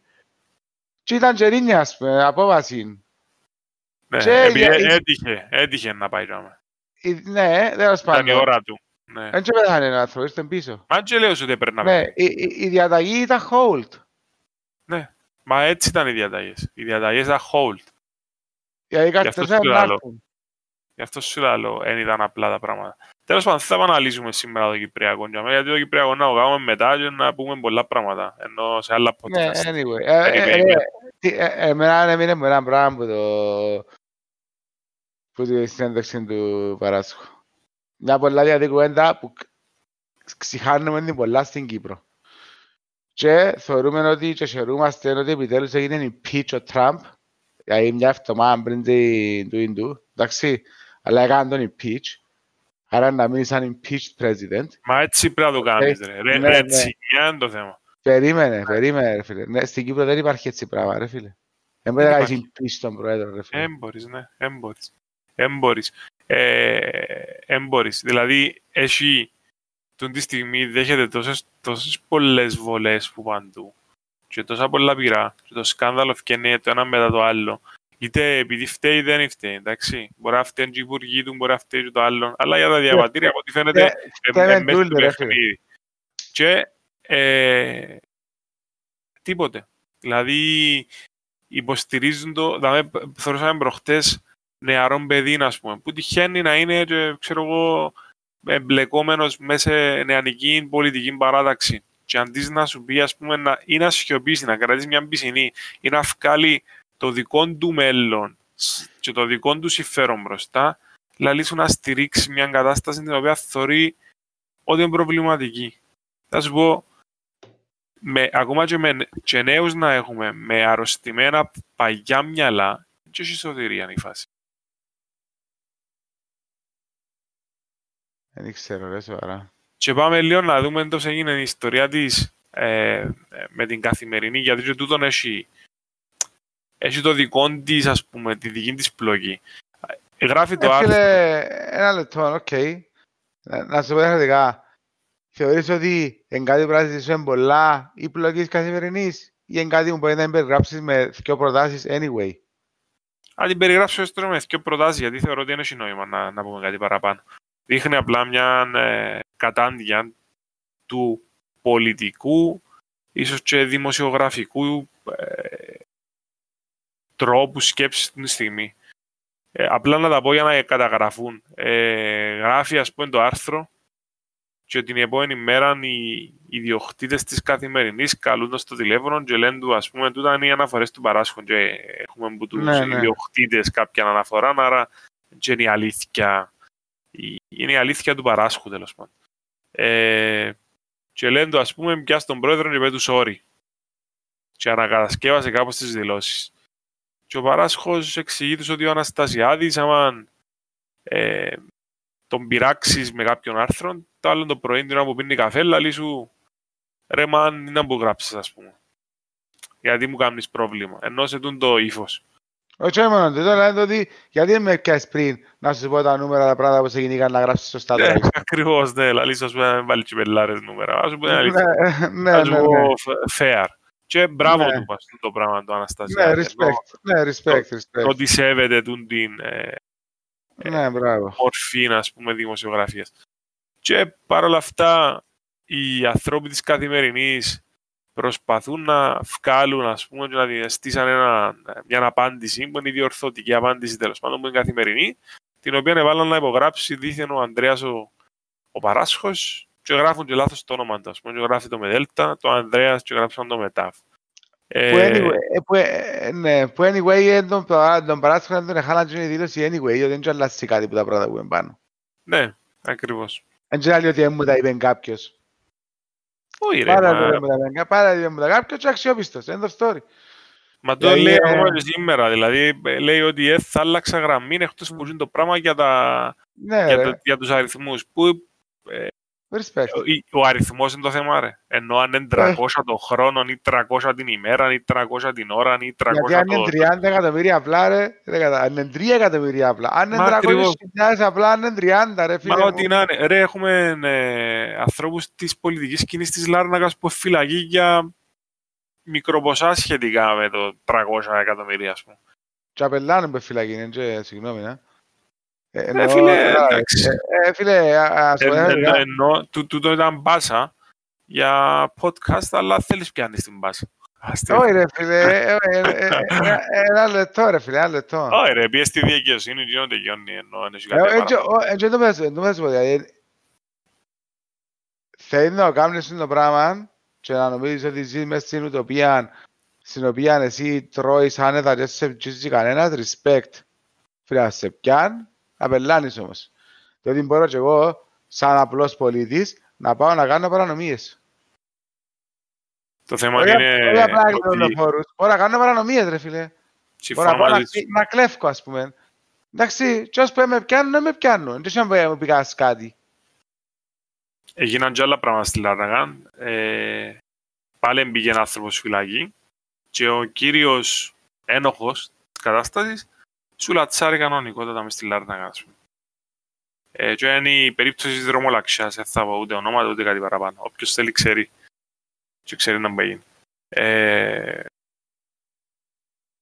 Και ήταν Τζερίνια, ας πούμε, απόβαση. Ναι, και επειδή για... έτυχε, έτυχε να πάει τώρα. Ναι, τέλος πάντων. Ήταν η ώρα του. Ναι. Δεν και πέθανε ένα άνθρωπος, ήρθε πίσω. Μα και λέω ότι έπαιρνα ναι, η, η, η, διαταγή ήταν hold. Ναι, μα έτσι ήταν οι διαταγές. Οι διαταγές ήταν hold. Γιατί κάτι δεν να έρθουν. Γι' αυτό σου λέω, δεν ήταν απλά τα πράγματα. Τέλος πάντων, θα αναλύσουμε σήμερα το Κυπριακό, γιατί το Κυπριακό να το κάνουμε μετά και να πούμε πολλά πράγματα, ενώ σε άλλα Ναι, podcast. anyway. Ε, ε, ε, ε, τι, ε, Εμένα έμεινε μου ένα πράγμα που το... που τη συνέντευξη του Παράσχου. Μια πολλά διαδί κουβέντα που ξ- ξηχάνουμε την πολλά στην Κύπρο. Και θεωρούμε ότι και χαιρούμαστε ότι επιτέλους έγινε impeach ο Τραμπ δηλαδή μια εβδομάδα πριν την του Ινδού, εντάξει, αλλά έκαναν τον impeach. Άρα να μείνει σαν impeached president. Μα έτσι πρέπει να το κάνεις, ρε. Ρε, ναι, ρε, ναι. έτσι, μια είναι το θέμα. Περίμενε, περίμενε ρε φίλε. Ναι, στην Κύπρο δεν υπάρχει έτσι πράγμα ρε φίλε. Δεν μπορεί να Δεν κάνεις impeach τον πρόεδρο ρε φίλε. Έμπορες, ναι, έμπορες. Έμπορες. Ε, έμπορες. Δηλαδή, έχει, τούτη τη στιγμή δέχεται τόσες, τόσες πολλές βολές που παντού και τόσα πολλά πειρά και το σκάνδαλο φκένει το ένα μετά το άλλο. Είτε επειδή φταίει είτε δεν φταίει, εντάξει. Μπορεί να φταίει και οι υπουργοί του, μπορεί να φταίει και το άλλο. Αλλά για τα διαβατήρια, από ό,τι φαίνεται, Ναι, ε, φταίμε ε, μέσα στο τούτοι, ρε φίλε. παιχνίδι. Και ε, τίποτε. Δηλαδή υποστηρίζουν το, δηλαδή θεωρούσαμε προχτές νεαρών παιδί, ας πούμε, που τυχαίνει να είναι, και, ξέρω εγώ, εμπλεκόμενος μέσα σε νεανική πολιτική παράταξη. Και αντί να σου πει, ας πούμε, να, ή να σιωπήσει, να κρατήσει μια πισινή, ή να βγάλει το δικό του μέλλον σ- και το δικό του συμφέρον μπροστά, λαλή σου να στηρίξει μια κατάσταση την οποία θεωρεί ότι είναι προβληματική. Θα σου πω, με, ακόμα και, με, και νέους να έχουμε με αρρωστημένα παγιά μυαλά, και έχει σωτηρία είναι η φάση. Δεν ξέρω ρε σοβαρά. Και πάμε λίγο να δούμε πώς έγινε η ιστορία της ε, ε, με την καθημερινή, γιατί και τούτον έχει, έχει το δικό της, ας πούμε, τη δική της πλοκή. Ε, Γράφει το Ε, άρθρο. φίλε, ένα λεπτό, οκ. Να, να σου πω διαφορετικά. Θεωρείς ότι είναι κάτι που πρέπει να ζητήσουμε πολλά η πλοκή καθημερινής ή είναι κάτι που μπορεί να περιγράψεις με δυο προτάσεις anyway; Αν την περιγράψω έστω με δύο προτάσεις, γιατί θεωρώ ότι δεν έχει νόημα να, να πούμε κάτι παραπάνω. Δείχνει απλά μια ε, κατάντια του πολιτικού, ίσως και δημοσιογραφικού ε, τρόπου σκέψης αυτή τη στιγμή. Ε, απλά να τα πω για να καταγραφούν. Ε, γράφει ας πούμε το άρθρο και την επόμενη μέρα οι ιδιοκτήτες της καθημερινής καλούνται στο τηλέφωνο και λένε του, ας πούμε, τούτα είναι οι αναφορές του παράσχων. Και έχουμε που τους Ναι, ναι. ιδιοκτήτες κάποια αναφορά, άρα και είναι η αλήθεια. Η- Είναι η αλήθεια του παράσχου, τέλος πάντων. Ε, και λένε του, ας πούμε, πια στον πρόεδρο και πέτου sorry. Και ανακατασκεύασε κάπως τις δηλώσεις. Και ο παράσχος εξηγεί τους ότι ο Αναστασιάδης, άμα ε, τον πειράξεις με κάποιον άρθρο, το άλλο το πρωί την ώρα που πίνει καφέ, λαλεί σου ρε μαν, είναι να που γράψεις, ας πούμε. Γιατί μου κάνεις πρόβλημα. Ενώ σε τούν το ύφος. Όχι μόνο τούτο, αλλά είναι το ότι γιατί δεν με πιάσεις πριν να σου πω τα νούμερα, τα πράγματα που σε γίνηκαν να γράψεις σωστά Ναι, τώρα. ακριβώς, ναι. Λαλείς σου, ας πούμε, να μην βάλει τσιπελάρες νούμερα. Ας πούμε, αλήθεια. Ναι, ναι, Ας ναι, πω ναι. φ- fair. Και μπράβο Ναι. του πας το πράγμα του Ναι, Αναστασιάδη. Ενώ respect. Ναι, respect, respect. Ότι σέβεται τούν την ε, Ναι, μπράβο. μορφή, ας πούμε, δημοσιογραφίας. Και παρόλα αυτά, οι ανθρώποι της καθημερινής προσπαθούν να βγάλουν, ας πούμε, και να διαστήσαν ένα, μια απάντηση, που είναι η διορθωτική απάντηση, τέλος πάντων, που είναι καθημερινή, την οποία έβαλαν να υπογράψει δίθεν ο Ανδρέας ο, ο Παράσχος και γράφουν και λάθος το όνομα του, ας πούμε, και γράφει το με Δέλτα, το Ανδρέας και γράψαν το με Ταφ. Που Ε, anyway, ε, που, ε, ναι, που anyway ε, τον, παρά- τον παράσχο να τον εχάλαν και η δήλωση anyway, γιατί δεν και αλλάζει κάτι που τα πράγματα που είναι πάνω. ναι, ακριβώς. Δεν και λέει ότι δεν μου τα είπε κάποιος. Όχι ρε, Πάρα μα- ότι δεν μου τα είπε, πάρα ότι δεν μου τα είπε κάποιος και αξιόπιστος, end of story. Μα το Δηλαδή, λέει ε, ακόμα και σήμερα. Δηλαδή ε, λέει ότι ε, θα άλλαξα γραμμή εκτός που είναι το πράγμα για, τα, Ναι για, ρε, το, για τους αριθμούς. Που respect. ο, ο αριθμός είναι το θέμα ρε. Ενώ αν είναι 300 το χρόνο ή 300 την ημέρα ή 300 την ώρα ή 300 Γιατί αν το... είναι 30 εκατομμύρια απλά ρε, δεν κατα- αν είναι 3 εκατομμύρια απλά, αν είναι Μα 300 ακριβώς. χιλιάδες απλά, αν είναι 30 ρε φίλε Μα μου. ό,τι να είναι. Ρε, έχουμε ε, ανθρώπους της πολιτικής κίνησης της Λάρνακας που φυλακή για μικροποσά σχετικά με το 300 εκατομμύρια, ας πούμε. Και απελάνε με φυλακή, είναι και συγγνώμη, ναι. Ε, Ε, εννοώ, φίλε, κατάλαβες. εντάξει. Ε, ε, φίλε, α- ας πω Ε, ένα ε, λεπτό. Ενώ τού- τούτο ήταν μπάσα για podcast, αλλά θέλεις πιάνεις την μπάσα. Αστείο. Όχι ρε φίλε, ε, ε, ε, ε, ε, ένα λεπτό ρε φίλε, ένα λεπτό. Όχι ρε, πιες στη δικαιοσύνη και δεν τελειώνει ενώ δεν έχει Ε, κάτι ε, παραπάνω. ε, ε, Δεν το πες, δεν το πες, δηλαδή, θέλει να το κάνεις το πράγμα και να νομίζεις ότι ζεις μέσα στην ουτοπία στην οποία εσύ τρώεις άνετα και σε ψήσει κανένας, respect. Φίλε, σε πιάν, απελάνεις όμως. Διότι μπορώ και εγώ, σαν απλός πολίτης, να πάω να κάνω παρανομίες. Το θέμα είναι... Όχι απλά ότι... Μπορώ να κάνω παρανομίες, ρε φίλε. Μπορώ να πάω να, να κλέφκω, ας πούμε. Εντάξει, και όσο με πιάνουν, με πιάνουν. Δεν ξέρω να μου πηγάσεις κάτι. Έγιναν και άλλα πράγματα στη Λάρναγαν. Ε, πάλι μπήκε ένα άνθρωπος φυλακή και ο κύριος ένοχος της κατάστασης σου λατσάρει κανονικότατα μες στη Λάρναγα, ας πούμε. Ε, και είναι η περίπτωση της δρομολαξιάς, δεν θα πω ούτε ονόματα ούτε κάτι παραπάνω. Όποιος θέλει ξέρει και ξέρει να μπαίνει. Ε,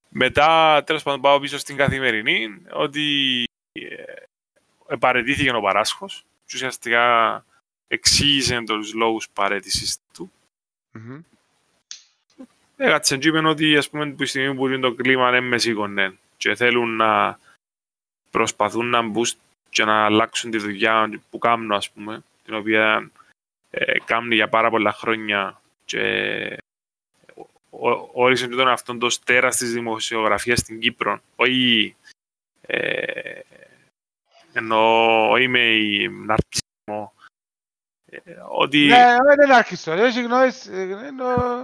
μετά, τέλος πάντων, πάω πίσω στην καθημερινή, ότι ε, παρετήθηκε ο Παράσχος και ουσιαστικά εξήγησε τους λόγους παρέτησης του. Mm-hmm. Έκατσε και είπαν ότι ας πούμε που στιγμή που είναι το κλίμα είναι με σήκωνε και θέλουν να προσπαθούν να μπουν και να αλλάξουν τη δουλειά που κάνουν ας πούμε την οποία ε, κάνουν για πάρα πολλά χρόνια και όρισε τον αυτόν το στέρας της δημοσιογραφίας στην Κύπρο. Όχι ε, ενώ είμαι η ναρκισμό ότι... Ναι, δεν είναι άρχιστο, δεν έχει γνώριση.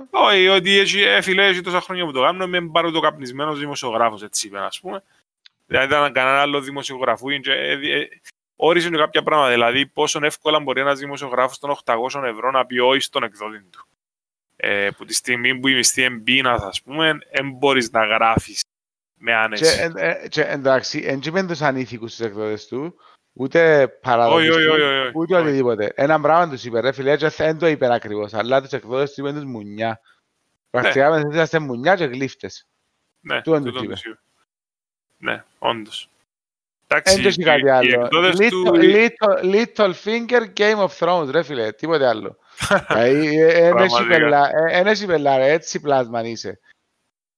Όχι, ότι έχει, έφυλε, έχει τόσα χρόνια που το κάνω, είμαι πάρα το καπνισμένος δημοσιογράφος, έτσι είπε, ας πούμε. Δηλαδή ήταν κανένα άλλο δημοσιογραφού και όρισε κάποια πράγματα, δηλαδή πόσο εύκολα μπορεί ένας δημοσιογράφος των 800 ευρώ να πει όχι στον εκδότη του. Ε, που τη στιγμή που η μισθή εμπίνας, ας πούμε, δεν μπορείς να γράφεις με άνεση. Και εντάξει, δεν είπαν τους ανήθικους στους εκδότες του, Ούτε παραδοτιστή, ούτε οτιδήποτε. Ένα πράγμα τους είπε, ρε φίλε, δεν το είπε ακριβώς, αλλά τους εκδότες τους είπαν τους μουνιά. Πρακτικά με ναι. είσαστε μουνιά και γλύφτες. Ναι, τους το είπε. Ναι, όντως. Εντάξει, δεν κάτι άλλο. Little Finger Game of Thrones, ρε φίλε, τίποτε άλλο. Ένα έχει πελά, έτσι πλάσμα είσαι.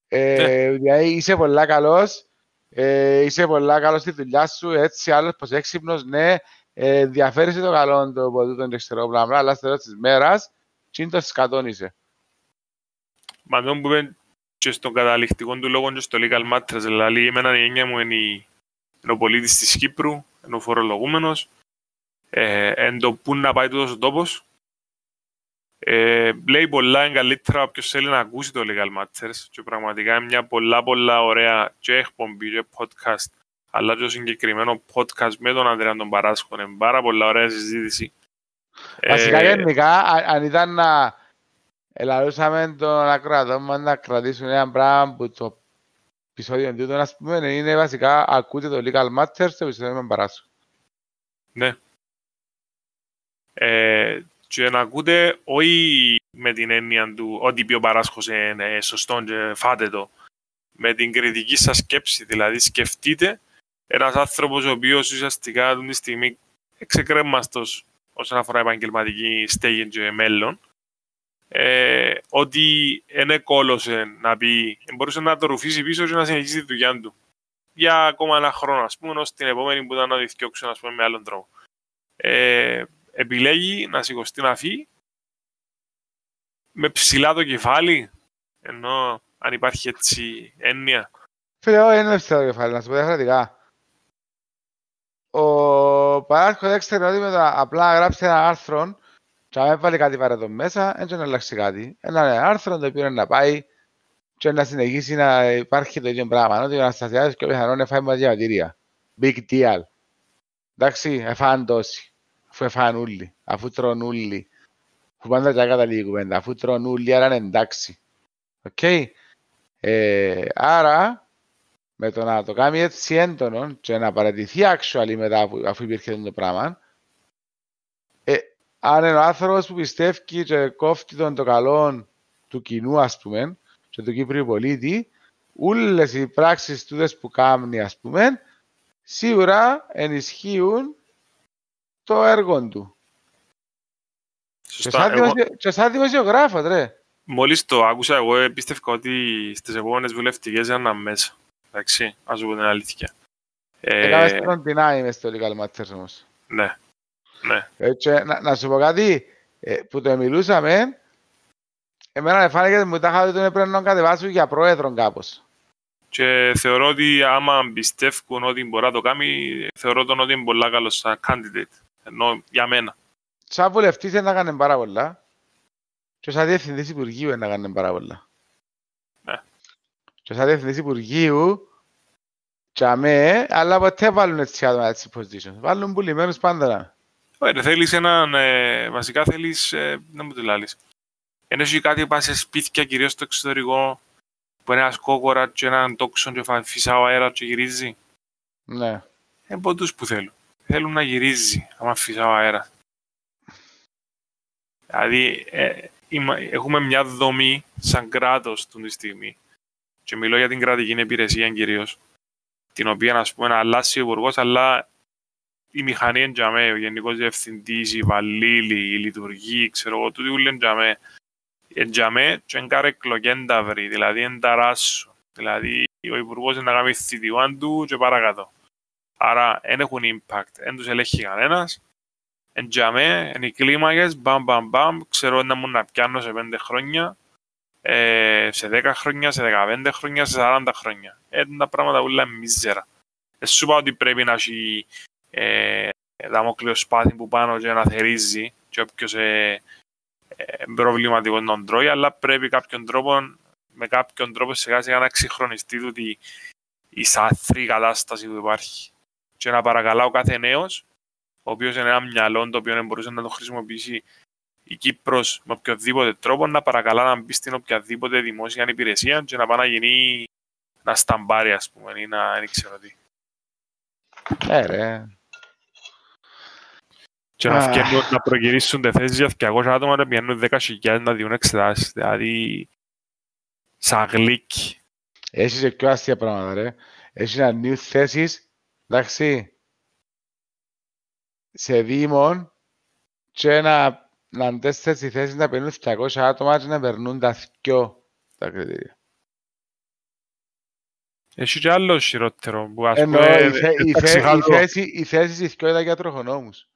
Ε, ναι. Δηλαδή είσαι πολλά καλός, ε, είσαι πολλά καλός στη δουλειά σου, έτσι άλλος πως έξυπνος, ναι, ε, ενδιαφέρεσαι το καλό το ποτέ τον εξωτερικό πράγμα, αλλά στο τέλος της μέρας, είναι το σκατόν είσαι. Μα τον που είπε και στον καταληκτικό του λόγο και στο legal matters, δηλαδή εμένα η έννοια μου είναι, η, είναι ο πολίτης της Κύπρου, είναι ο φορολογούμενος, ε, εν το πού να πάει τούτος ο τόπος, ε, λέει πολλά είναι καλύτερα όποιος θέλει να ακούσει το Legal Matters και πραγματικά είναι μια πολλά πολλά ωραία και εκπομπή και podcast αλλά και συγκεκριμένο podcast με τον Ανδρέα τον Παράσχο είναι πάρα πολλά ωραία συζήτηση. Βασικά ε, γενικά αν ήταν να ελαρούσαμε τον ακροατό μας να κρατήσουν ένα πράγμα που το επεισόδιο του να πούμε είναι βασικά ακούτε το Legal Matters το επεισόδιο με τον Παράσχο. Ναι. Ε, και να ακούτε όχι με την έννοια του ότι πει ο παράσχος είναι σωστό και φάτε το, με την κριτική σας σκέψη, δηλαδή σκεφτείτε ένας άνθρωπος ο οποίος ουσιαστικά αυτή τη στιγμή εξεκρέμαστος όσον αφορά επαγγελματική στέγη και μέλλον, ε, ότι είναι κόλωσε να πει, μπορούσε να το ρουφήσει πίσω και να συνεχίσει τη δουλειά του για ακόμα ένα χρόνο, ας πούμε, ως την επόμενη που ήταν να διθιώξουν, ας πούμε, με άλλον τρόπο. Ε, επιλέγει να σηκωστεί να φύγει με ψηλά το κεφάλι, ενώ αν υπάρχει έτσι έννοια. Φίλε, όχι, είναι ψηλά το κεφάλι, να σου πω διαφορετικά. Ο Παράσκος έξερε ότι μετά απλά γράψει ένα άρθρο και αν έβαλε κάτι παρά μέσα, έτσι να αλλάξει κάτι. Ένα άρθρο το οποίο είναι να πάει και να συνεχίσει να υπάρχει το ίδιο πράγμα. Ότι ο Αναστασιάδης και ο πιθανόν εφάει με διαβατήρια. Big deal. Εντάξει, εφάνε τόσοι αφού έφαγαν όλοι, αφού τρώνε όλοι. Που πάντα και καταλήγει κουβέντα, αφού τρώνε όλοι, άρα είναι εντάξει. Οκ. Ε, άρα, με το να το κάνει έτσι έντονο και να παραιτηθεί actually μετά αφού υπήρχε το πράγμα, ε, αν είναι ο άνθρωπος που πιστεύει και κόφτει τον το καλό του κοινού, ας πούμε, και του Κύπριου πολίτη, όλες οι πράξεις τούτες που κάνει, ας πούμε, σίγουρα ενισχύουν το έργο του. Σωστά. Και σαν δημοσιογράφος, ρε. Μόλις το άκουσα, εγώ πίστευα ότι στις επόμενες βουλευτικές ήταν μέσα. Εντάξει, ας πω την αλήθεια. Έκαμε στον την είμαι στο Legal Matters όμως. Ναι, ναι. Έτσι, να, να σου πω κάτι, ε, που το μιλούσαμε, εμένα φάνηκε ότι μου τα είχα ότι τον έπρεπε να κατεβάσω για πρόεδρο κάπως. Και θεωρώ ότι άμα πιστεύουν ότι μπορεί να το κάνει, θεωρώ τον ότι είναι πολύ καλός σαν candidate. Ενώ για μένα. Σαν βουλευτής δεν έκανε πάρα πολλά. Και σαν διευθυντής Υπουργείου δεν έκανε πάρα πολλά. Ναι. Και σαν διευθυντής Υπουργείου, αμέ, αλλά ποτέ βάλουν έτσι άτομα έτσι position. Βάλουν πουλημένους πάντα. Ωραία, θέλεις έναν, ε, βασικά θέλεις, ε, να μου το λάλεις. Έχει κάτι που πάει σε σπίτια, κυρίως στο εξωτερικό, που είναι ένας κόκορας και έναν τόξον και φυσά ο αέρας και γυρίζει; Ναι. Είναι πόντους που θέλουν. Θέλουν να γυρίζει, άμα φυσά ο αέρας. Δηλαδή, ε, έχουμε μια δομή σαν κράτος του τη στιγμή και μιλώ για την κρατική υπηρεσία κυρίως, την οποία ας πούμε να αλλάξει ο υπουργός, αλλά η μηχανή είναι τζαμέ, ο γενικός διευθυντής, η βαλίλη, η λειτουργή, ξέρω εγώ, τούτοι ούλοι τζαμέ. Τζαμέ και εγκάρε εκλογέντα βρει, δηλαδή ενταράσσο. Δηλαδή ο υπουργός είναι να κάνει θητιουάν του και παρακάτω. Άρα δεν έχουν impact, δεν τους ελέγχει κανένας εν τζαμέ, εν οι κλίμακες, μπαμ μπαμ μπαμ, ξέρω να μου να πιάνω σε πέντε χρόνια, ε, σε δέκα χρόνια, σε δεκαπέντε χρόνια, σε σαράντα χρόνια. Ε, τα πράγματα όλα είναι μίζερα. Ε, σου είπα ότι πρέπει να έχει ε, δαμόκλειο σπάθη που πάνω και να θερίζει και όποιος ε, ε, προβληματικό να τρώει, αλλά πρέπει κάποιον τρόπο, με κάποιον τρόπο σιγά σιγά να εξυγχρονιστεί τούτη η σαθρή κατάσταση που υπάρχει. Και να παρακαλάω κάθε νέος ο οποίος είναι ένα μυαλό το οποίο μπορούσε να το χρησιμοποιήσει η Κύπρος με οποιοδήποτε τρόπο να παρακαλά να μπει στην οποιαδήποτε δημόσια υπηρεσία και να πάει να γίνει να σταμπάρει, ας πούμε, ή να δεν ξέρω τι. Ε, ρε. Και να, φτιάχνουν, να προγυρίσουν τη θέση για 200 άτομα να πιάνουν 10.000 να διούν εξετάσεις. Δηλαδή, σαν γλύκι. Έχεις και πιο αστεία πράγματα, ρε. Έχεις να νιου θέσεις, εντάξει, σε δήμον και να, να αντέσεις οι θέσεις να παίρνουν 200 άτομα και να περνούν τα δυο τα κριτήρια. Έχει και άλλο χειρότερο που ας πούμε... Εννοώ, η, θέση, η θέση η δυο ήταν για τροχονόμους.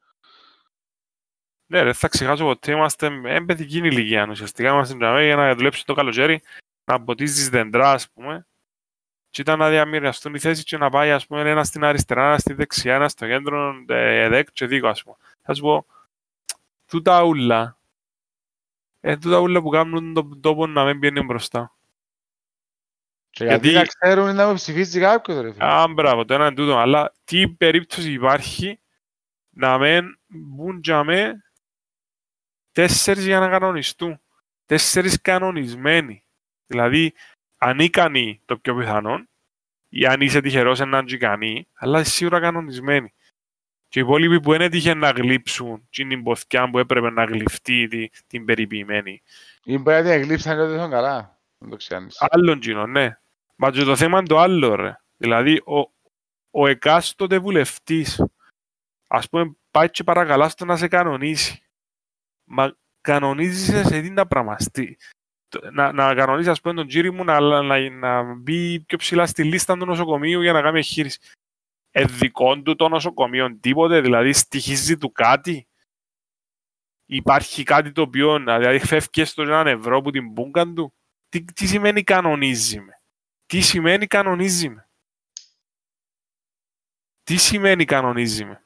Ναι, δεν θα ξεχάσω ποτέ, είμαστε με παιδική ηλικία. Ουσιαστικά είμαστε για να δουλέψεις το καλοκαίρι, να ποτίζεις δεντρά, ας πούμε, και ήταν να διαμοιραστούν οι θέσεις και να πάει ας πούμε ένα στην αριστερά, ένα στη δεξιά, ένα στο κέντρο, εδέκ και δίκο ας πούμε. Θα σου πω, τούτα ούλα, ε, τούτα ούλα που κάνουν τον τόπο να μην πιένει μπροστά. Και γιατί, γιατί να ξέρουν να με ψηφίσει κάποιος ρε φίλε. Α, μπράβο, το ένα είναι τούτο, αλλά τι περίπτωση υπάρχει να μην μπουν για με τέσσερις για να κανονιστούν. Τέσσερις κανονισμένοι. Δηλαδή, ανίκανοι το πιο πιθανό, ή αν είσαι τυχερός έναν ικανοί, αλλά σίγουρα κανονισμένοι. Και οι υπόλοιποι που δεν έτυχε να γλύψουν την ποθιά που έπρεπε να γλυφτεί την, την περιποιημένη. Ή μπορεί να γλύψαν και δεν καλά. Δεν το ξέρεις. Άλλον κοινό, ναι. Μα και το θέμα είναι το άλλο, ρε. Δηλαδή, ο, ο εκάστοτε βουλευτής, ας πούμε, πάει και παρακαλά στο να σε κανονίσει. Μα κανονίζεσαι σε τι τα πραγμαστεί να, να κανονίσει ας πούμε, τον τζίρι μου να, να, να μπει πιο ψηλά στη λίστα του νοσοκομείου για να κάνει εγχείρηση. Εδικών του το νοσοκομείο τίποτε, δηλαδή στοιχίζει του κάτι. Υπάρχει κάτι το οποίο, δηλαδή φεύγεις στο έναν ευρώ από την μπούγκα του. Τι, τι σημαίνει κανονίζει με. Τι σημαίνει κανονίζει με. Τι σημαίνει κανονίζει με.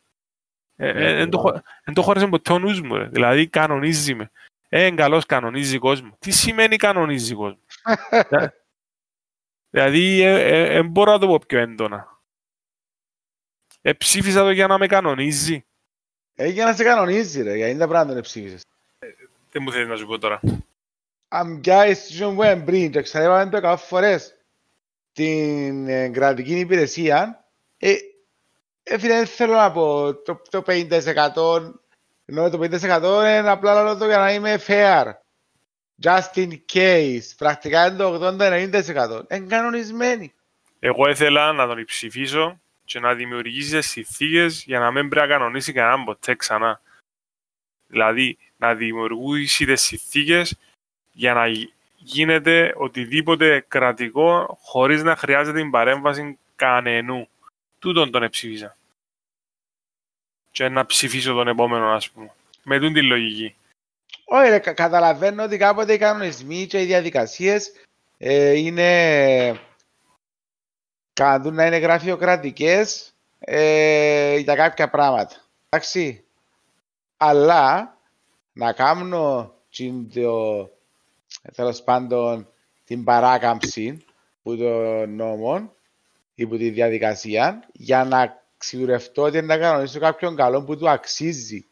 Δεν ε, ε, το, το χώρισε ποτέ ο νους μου, ρε. δηλαδή κανονίζει με. Ε, καλός κανονίζει κόσμο. Τι σημαίνει κανονίζει κόσμο. δηλαδή, δεν ε, ε, μπορώ να το πω πιο έντονα. Ε, ψήφισα το για να με κανονίζει. Ε, για να σε κανονίζει, ρε. Γιατί τα πράγματα δεν ψήφισες. Ε, δεν μου θέλεις να σου πω τώρα. Αν πια η institution που είναι πριν και ξανέπαμε το κάθε φορές την ε, κρατική υπηρεσία, ε, ε, φίλε, θέλω να πω το, το 50% ενώ το 50% είναι απλά λόγω το για να είμαι fair. Just in case. Πρακτικά είναι το 80-90%. Είναι κανονισμένοι. Εγώ ήθελα να τον ψηφίσω και να δημιουργήσει συνθήκες για να μην πρέπει να κανονίσει κανέναν ποτέ ξανά. Δηλαδή, να δημιουργήσει τις συνθήκες για να γίνεται οτιδήποτε κρατικό χωρίς να χρειάζεται την παρέμβαση κανενού. Τούτον τον ψήφισα και να ψηφίσω τον επόμενο, ας πούμε. Με τούν τη λογική. Όχι, ρε, κα- καταλαβαίνω ότι κάποτε οι κανονισμοί και οι διαδικασίες ε, είναι κάνουν να είναι γραφειοκρατικές ε, για κάποια πράγματα. Εντάξει. Αλλά να κάνω τσιν το, τέλος πάντων την παράκαμψη που το νόμο ή που τη διαδικασία για να σιγουρευτώ ότι να κανονίσω κάποιον καλό που του αξίζει.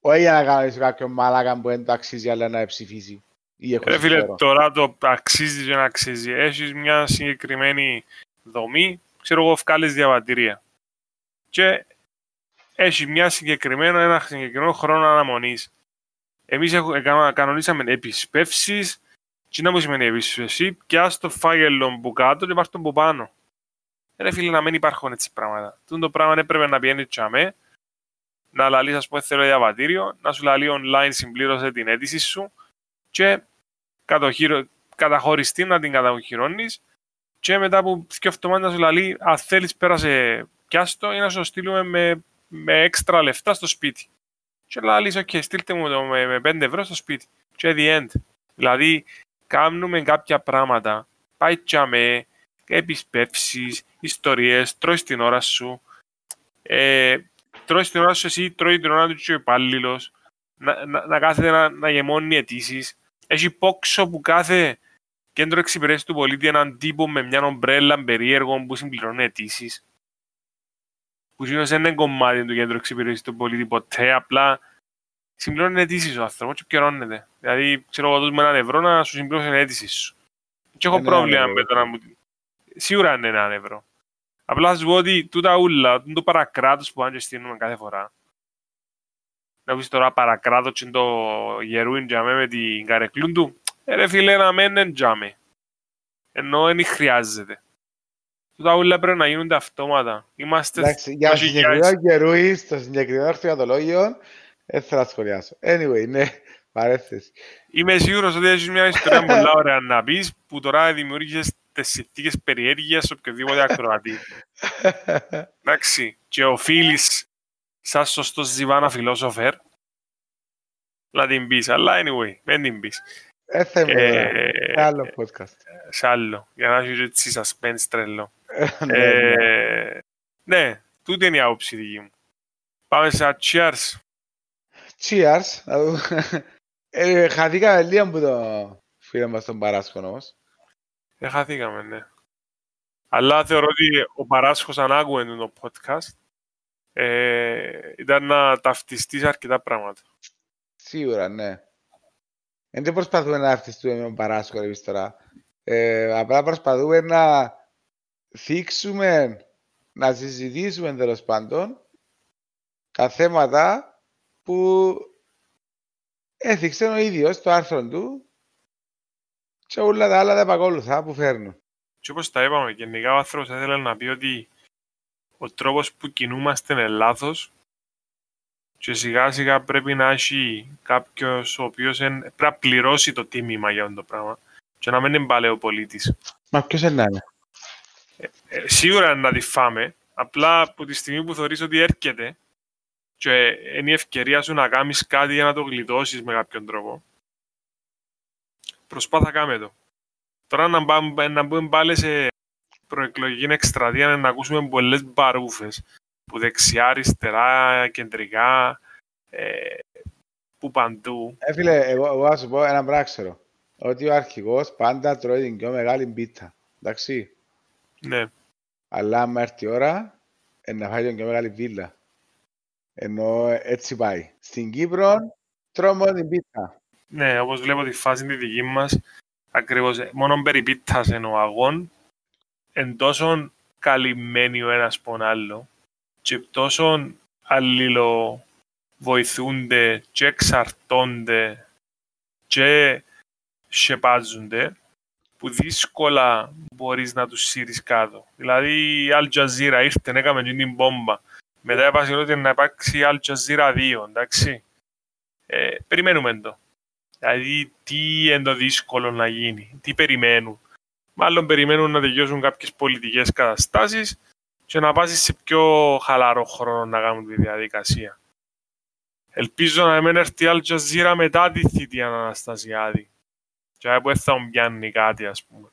Όχι για να κανονίσω κάποιον μαλάκα που δεν του αξίζει αλλά να ψηφίσει. Ή έχω Ρε φίλε, συμφέρον. τώρα το αξίζει και να αξίζει. Έχεις μια συγκεκριμένη δομή, ξέρω εγώ, βγάλεις διαβατηρία. Και έχεις μια συγκεκριμένο, ένα συγκεκριμένο χρόνο αναμονής. Εμείς έχουμε, εκα- κανονίσαμε επισπεύσεις, τι να μου σημαίνει επισπεύση, πιάσ' το φάγελο που κάτω και πάρ' το που πάνω. Ρε φίλε, να μην υπάρχουν έτσι πράγματα. Τούν το πράγμα έπρεπε να πιένει τσαμέ, να λαλείς, ας πούμε, θέλω διαβατήριο, να σου λαλεί online συμπλήρωσε την αίτηση σου και κατοχύρο, καταχωριστή να την καταχειρώνεις και μετά από δύο εβδομάδες να σου λαλεί αν θέλεις πέρασε πιάστο ή να σου το στείλουμε με, με έξτρα λεφτά στο σπίτι. Και λαλείς, ok, στείλτε μου το με, με 5 ευρώ στο σπίτι. Και the end. Δηλαδή, κάνουμε κάποια πράγματα, πάει τσάμε, επισπεύσεις, ιστορίες, τρώεις την ώρα σου, ε, τρώεις την ώρα σου εσύ, τρώει την ώρα του και ο υπάλληλος, να, να, να κάθεται να, να γεμώνει αιτήσεις. Έχει πόξο που κάθε κέντρο εξυπηρέτησης του πολίτη έναν τύπο με μια ομπρέλα περίεργο που συμπληρώνει αιτήσεις. Που συνήθως δεν είναι κομμάτι του κέντρου εξυπηρέτησης του πολίτη ποτέ, απλά συμπληρώνει αιτήσεις ο άνθρωπος και πληρώνεται. Δηλαδή, ξέρω εγώ, δώσουμε έναν ευρώ να σου συμπληρώσει την αίτηση σου. Και έχω Είναι πρόβλημα έναν με ευρώ. το να μου. Σίγουρα είναι έναν ευρώ. Απλά θα σου πω ότι τούτα ούλα, το παρακράτος που αν στείλουμε κάθε φορά. Να πεις τώρα παρακράτος και το γερούιν τζάμε με την καρεκλούν του. Ε, ρε φίλε, να μένει τζάμε. Ενώ δεν χρειάζεται. Τούτα ούλα πρέπει να γίνονται αυτόματα. Είμαστε Εντάξει, για το συγκεκριμένο καιρούι, στο συγκεκριμένο ορθιατολόγιο, δεν θέλω να σχολιάσω. Anyway, ναι, παρέθεση. Είμαι σίγουρος ότι έχεις μια ιστορία πολλά ωραία να πεις που τώρα δημιούργησες τις συνθήκες περιέργειας σε οποιοδήποτε ακροατή. Εντάξει, και οφείλεις σαν σωστός ζιβάνα φιλόσοφερ να την πεις, αλλά anyway, δεν την πεις. Δεν θα είμαι εδώ. Ε, Σε άλλο podcast. σε άλλο, για να έχεις έτσι suspense τρελό. Ναι, ναι. Ε, ναι, τούτη είναι η άποψη δική μου. Πάμε σε cheers. Cheers. Να δούμε. Ε, Χαθήκαμε λίγο που το φίλο μας τον Παράσκο όμως. Δεν χαθήκαμε, ναι. Αλλά θεωρώ ότι ο Παράσχος αν άκουε το podcast ε, ήταν να ταυτιστεί σε αρκετά πράγματα. Σίγουρα, ναι. Δεν προσπαθούμε να αυτιστούμε με τον Παράσκο εμείς τώρα. Ε, απλά προσπαθούμε να θίξουμε, να συζητήσουμε τέλος πάντων τα θέματα που έθιξε ο ίδιος στο άρθρο του και όλα τα άλλα τα επακόλουθα που φέρνουν. Και όπως τα είπαμε, γενικά ο άνθρωπος ήθελε να πει ότι ο τρόπος που κινούμαστε είναι λάθος και σιγά σιγά πρέπει να έχει κάποιος ο οποίος εν- πρέπει να πληρώσει το τίμημα για αυτό το πράγμα και να μην είναι παλαιό πολίτης. Μα ποιος είναι να είναι; Ε, σίγουρα να τη φάμε, απλά από τη στιγμή που θεωρείς ότι έρχεται και είναι η ευκαιρία σου να κάνεις κάτι για να το γλιτώσεις με κάποιον τρόπο, προσπάθα κάμε το. Τώρα να, πάμε, να μπούμε πάλι σε προεκλογική εκστρατεία να ακούσουμε πολλές μπαρούφες που δεξιά, αριστερά, κεντρικά, ε, που παντού. Ε, φίλε, εγώ, εγώ θα σου πω ένα πράγμα ξέρω. Ότι ο αρχηγός πάντα τρώει την πιο μεγάλη πίτα. Εντάξει. Ναι, Αλλά άμα έρθει η ώρα, ε, να φάει την πιο μεγάλη βίλα. Ενώ ε, έτσι πάει. Στην Κύπρο, τρώμε μόνο την πίτα. Ναι, όπως βλέπω τη φάση τη δική μας, ακριβώς, ε, μόνο περί πίτας είναι ο αγών, εν τόσο καλυμμένοι ο ένας πον άλλο και τόσο αλληλοβοηθούνται και εξαρτώνται και σεπάζονται που δύσκολα μπορείς να τους σύρεις κάτω. Δηλαδή η Al Jazeera ήρθε, έκαμε και την μπόμπα. Μετά έπασε ότι να υπάρξει η Al Jazeera 2, εντάξει. Ε, περιμένουμε το. Δηλαδή τι είναι το δύσκολο να γίνει, τι περιμένουν. Μάλλον περιμένουν να τελειώσουν κάποιες πολιτικές καταστάσεις και να βάζεις σε πιο χαλαρό χρόνο να κάνουν τη διαδικασία. Ελπίζω να μην έρθει η Αλτζαζίρα μετά τη θητεία Αναστασιάδη. Και που θα μου πιάνει κάτι, ας πούμε.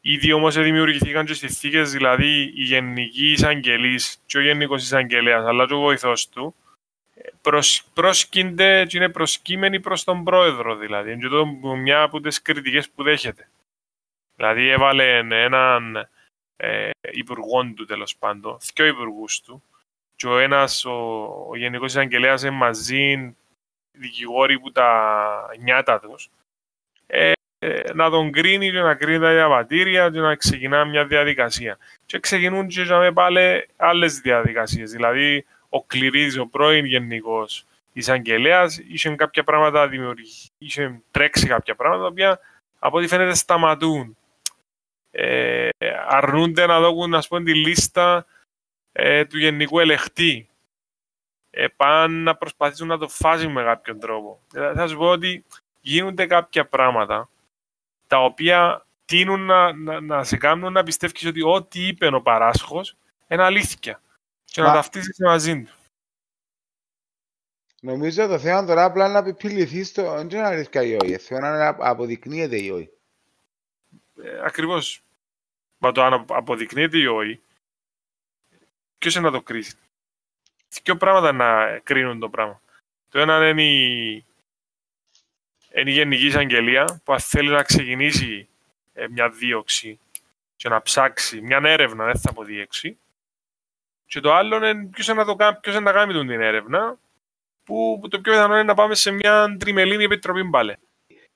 Ήδη όμως δημιουργηθήκαν και συνθήκες, δηλαδή η Γενική Εισαγγελής και ο Γενικός Εισαγγελέας, αλλά και ο βοηθός του, προσ, πρόσκυνται και είναι προσκύμενοι προς τον πρόεδρο, δηλαδή. Είναι και μια από τις κριτικές που δέχεται. Δηλαδή έβαλε έναν ε, υπουργό του τέλος πάντων, δύο υπουργούς του, και ο ένας, ο, ο Γενικός Εισαγγελέα, είναι μαζί δικηγόροι που τα νιάτα τους, ε, ε, να τον κρίνει και να κρίνει τα διαβατήρια και να ξεκινά μια διαδικασία. Και ξεκινούν και να πάλι άλλες διαδικασίες. Δηλαδή, ο Κληρίδη, ο πρώην Γενικός Εισαγγελέας, είχε κάποια πράγματα δημιουργήσει, είχε τρέξει κάποια πράγματα, τα οποία από ό,τι φαίνεται σταματούν ε, αρνούνται να δώσουν ας πούμε, τη λίστα ε, του γενικού ελεχτή. Ε, πάνε να προσπαθήσουν να το φάσουν με κάποιον τρόπο. Ε, θα σου πω ότι γίνονται κάποια πράγματα τα οποία τείνουν να, να, να σε κάνουν να πιστεύεις ότι ό,τι είπε ο παράσχος είναι αλήθεια και Μα... να ταυτίσεις μαζί του. Νομίζω το θέμα τώρα απλά να επιπηληθεί στο... Δεν είναι αλήθεια ή όχι. Θέλω να αποδεικνύεται ή όχι. Ε, ακριβώς. Μα το αν αποδεικνύεται ή όχι, ποιος είναι να το κρίσει; Δύο πράγματα να κρίνουν το πράγμα; Το ένα είναι η, είναι η Γενική Εισαγγελία που θέλει να ξεκινήσει ε, μια δίωξη και να ψάξει μια έρευνα, δεν θα αποδείξει. Και το άλλο είναι ποιος είναι να, το κάνει, ποιος είναι να κάνει την έρευνα που, που το πιο πιθανό είναι να πάμε σε μια τριμελίνη επιτροπή μπάλε.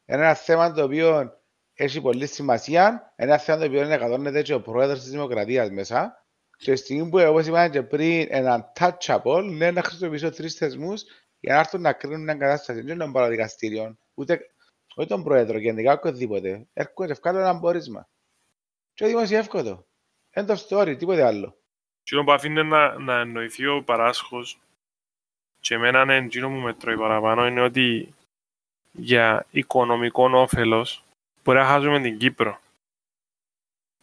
Ένα θέμα το οποίο έχει πολύ σημασία. Ένα θέμα το οποίο είναι εκατόνεται και ο πρόεδρος της Δημοκρατίας μέσα. Και στη στιγμή που, όπως είπαμε και πριν, ένα untouchable, είναι να χρησιμοποιήσω τρεις θεσμούς για να έρθουν να κρίνουν μια κατάσταση. Δεν είναι μόνο δικαστήριο, ούτε, ούτε τον πρόεδρο, γενικά οτιδήποτε. Έρχονται και βγάλουν ένα πόρισμα. Και δημοσιεύκω το. End of story, τίποτε άλλο. Τι που αφήνει να, να εννοηθεί ο παράσχος και εμένα είναι εκείνο μου μετρώει παραπάνω είναι ότι για οικονομικό όφελος μπορεί να χάσουμε την Κύπρο.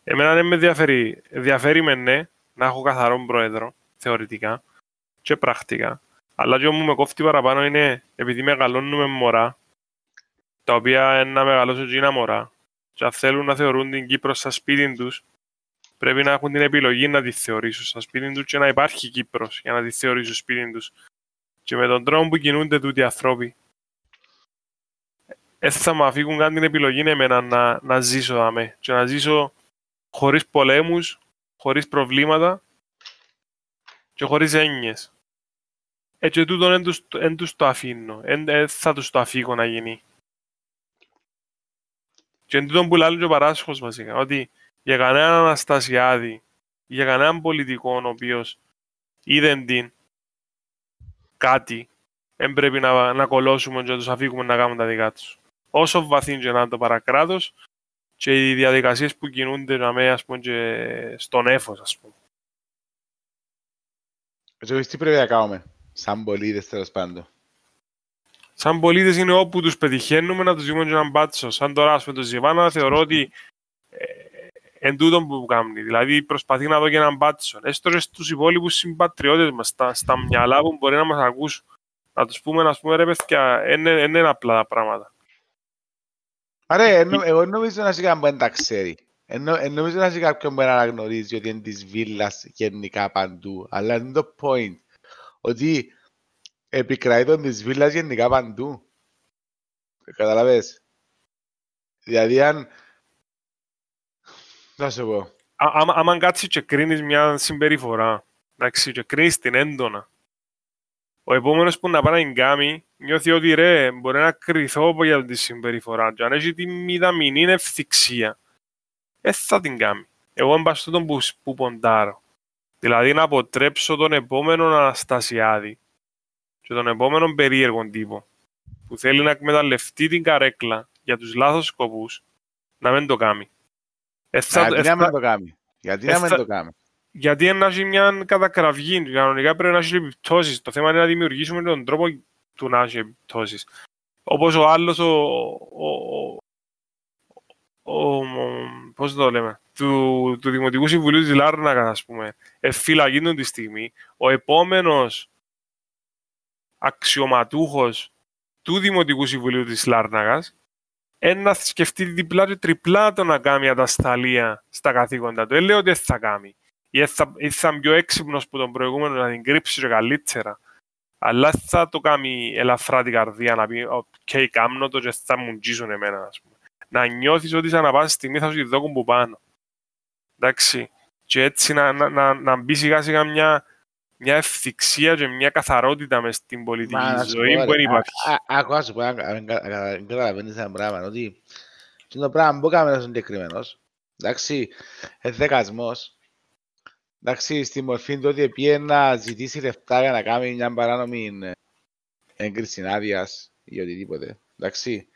Εμένα δεν με ενδιαφέρει. Ενδιαφέρει με ναι να έχω καθαρό πρόεδρο, θεωρητικά και πρακτικά. Αλλά και μου με κόφτει παραπάνω είναι επειδή μεγαλώνουμε μωρά, τα οποία είναι να μεγαλώσουν και μωρά, και αν θέλουν να θεωρούν την Κύπρο στα σπίτι τους, πρέπει να έχουν την επιλογή να τη θεωρήσουν στα σπίτι τους και να υπάρχει Κύπρος για να τη θεωρήσουν σπίτι τους. Και με τον τρόπο που κινούνται τούτοι οι άνθρωποι, δεν θα μου αφήγουν καν την επιλογή εμένα να, να ζήσω δαμέ. Και να ζήσω χωρίς πολέμους, χωρίς προβλήματα και χωρίς έννοιες. Έτσι τούτο δεν τους, εν τους το αφήνω. Δεν θα τους το αφήγω να γίνει. Και εν τούτο που λέει και ο παράσχος βασικά, ότι για κανέναν Αναστασιάδη, για κανέναν πολιτικό ο οποίος είδε την κάτι, δεν πρέπει να, να κολώσουμε και να τους αφήγουμε να κάνουν τα δικά τους όσο βαθύ και να είναι το παρακράτος και οι διαδικασίες που κινούνται να με, ας πούμε, και στον έφος, ας πούμε. Έτσι, τι πρέπει να κάνουμε, σαν πολίτες τέλος πάντων. Σαν πολίτες είναι όπου τους πετυχαίνουμε να τους δούμε και έναν μπάτσο. Σαν τώρα, ας πούμε, το Ζιβάνα θεωρώ ότι ε, εν τούτο που κάνει. Δηλαδή προσπαθεί να δω και έναν μπάτσο. Έστω και στους υπόλοιπους συμπατριώτες μας, στα, στα μυαλά που μπορεί να μας ακούσουν. Να τους πούμε, να πούμε, ρε παιδιά, είναι, είναι απλά τα πράγματα. Άρα, εγώ νομίζω να είσαι κάποιον που δεν τα ξέρει. Νομίζω να είσαι κάποιον που δεν αναγνωρίζει ότι είναι της βίλας γενικά παντού. Αλλά είναι το point. Ότι επικρατεί τον της βίλας γενικά παντού. Καταλαβες; Δηλαδή, αν... Θα σου πω. Άμα κάτσεις και κρίνεις μια συμπεριφορά, εντάξει, και κρίνεις την έντονα, ο επόμενος που να πάει να κάνει νιώθει ότι ρε, μπορεί να κρυθώ από για τη συμπεριφορά και αν έχει τη μηδαμινή ευθυξία, δεν θα την κάνει. Εγώ είμαι τον που, που ποντάρω. Δηλαδή να αποτρέψω τον επόμενο Αναστασιάδη και τον επόμενο περίεργο τύπο που θέλει να εκμεταλλευτεί την καρέκλα για τους λάθος σκοπούς να μην το κάνει. Γιατί να μην το κάνει; Γιατί να μην το κάνει; γιατί να έχει μια κατακραυγή. Κανονικά πρέπει να έχει επιπτώσεις. Το θέμα είναι να δημιουργήσουμε τον τρόπο του να έχει επιπτώσεις. Όπως ο άλλος, ο, ο, ο, ο πώς το λέμε, του, του Δημοτικού Συμβουλίου της Λάρνακας, ας πούμε, εφυλακίνουν τη στιγμή. Ο επόμενος αξιωματούχος του Δημοτικού Συμβουλίου της Λάρναγας να σκεφτεί διπλά και τριπλά το να κάνει ατασταλία στα καθήκοντα του. Δεν λέω ότι δεν θα κάνει. Ή θα, ή θα πιο έξυπνος που τον προηγούμενο να την κρύψει και καλύτερα. Αλλά θα το κάνει ελαφρά την καρδία να πει «ΟΚ, κάμνω το και θα μου τζίσουν εμένα», ας πούμε. Να νιώθεις ότι σαν να πας στιγμή θα σου τη δώκουν που πάνω. Εντάξει. Και έτσι να, να, να, να μπει σιγά σιγά μια, μια ευθυξία και μια καθαρότητα μες στην πολιτική Μα, ζωή που δεν υπάρχει. Ακούω, σου πω, αν καταλαβαίνεις ένα πράγμα, ότι το πράγμα που έκαμε ο συγκεκριμένος, εντάξει, εδεκασμός, εντάξει, στη μορφή του ότι πήγε να ζητήσει λεφτά για να κάνει μια παράνομη έγκριση άδειας ή οτιδήποτε, εντάξει,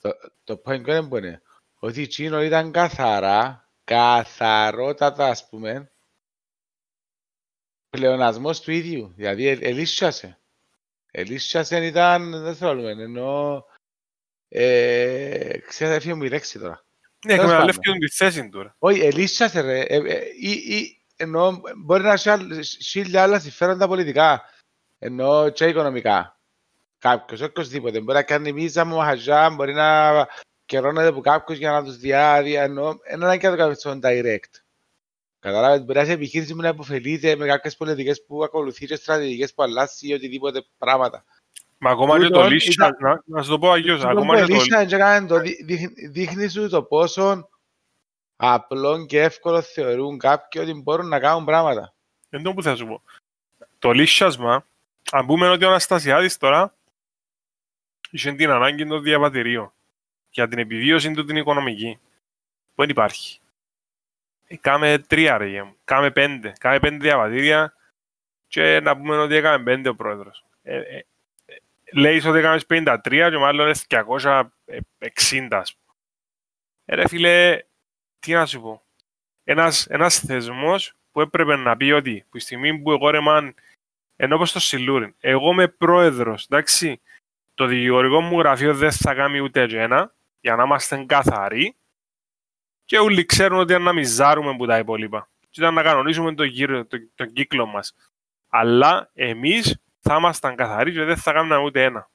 το, το point είναι που είναι, ότι η Τσίνο ήταν καθαρά, καθαρότατα, ας πούμε, πλεονασμός του ίδιου. Δηλαδή, ε, ελίσσιασε. Ελίσσιασε ήταν, δεν θέλουμε, ενώ... Ε, ξέρετε, έφυγε μου η λέξη τώρα. Ναι, Τέλος εκμεταλλεύτηκε τη θέση του. ρε. Όχι, ελίσσιασε ρε. Ε, ε, ή, ή, ενώ μπορεί να έχει χίλια άλλα συμφέροντα πολιτικά. Ενώ και οικονομικά. Κάποιος, οποιοσδήποτε. Μπορεί να κάνει μίζα μου, χαζά, μπορεί να καιρώνεται από κάποιος για να τους διάδια. Ενώ δεν είναι και να το κάνει στον direct. Κατάλαβες, μπορεί να είσαι επιχείρηση μου να υποφελείται με κάποιες πολιτικές που ακολουθεί και στρατηγικές που αλλάζει ή οτιδήποτε πράγματα. Μα ακόμα και το Τούτον λύσσα, ήταν- να, να σου το πω αγιώς, Ακόμα ακόμα και το λύσσα, και έκανε το δει- δείχνει- δείχνει σου το πόσο απλό και εύκολο θεωρούν κάποιοι ότι μπορούν να κάνουν πράγματα. Εν τω που θα σου πω. Το λύσσασμα, αν πούμε ότι ο Αναστασιάδης τώρα είχε την ανάγκη των διαβατηρίων για την επιβίωση του την οικονομική. Που δεν υπάρχει. Ε, κάμε τρία ρε γε μου. Κάμε πέντε. Κάμε πέντε διαβατήρια και να πούμε ότι έκαμε πέντε ο πρόεδρος. Ε, ε, ε, λέει ότι έκαμε 53 και μάλλον είναι 260 ας πούμε. Ε, ρε φίλε, τι να σου πω. Ένας, ένας θεσμός που έπρεπε να πει ότι που τη στιγμή που εγώ ρε μαν, ενώ όπως το Σιλούριν, εγώ είμαι πρόεδρος, εντάξει, το δικηγορικό μου γραφείο δεν θα κάνει ούτε και ένα, για να είμαστε καθαροί και όλοι ξέρουν ότι αν να μιζάρουμε που τα υπόλοιπα και ήταν να κανονίσουμε τον, γύρο, τον, τον κύκλο μας. Αλλά εμείς θα ήμασταν καθαροί και δεν θα κάνουμε ούτε ένα.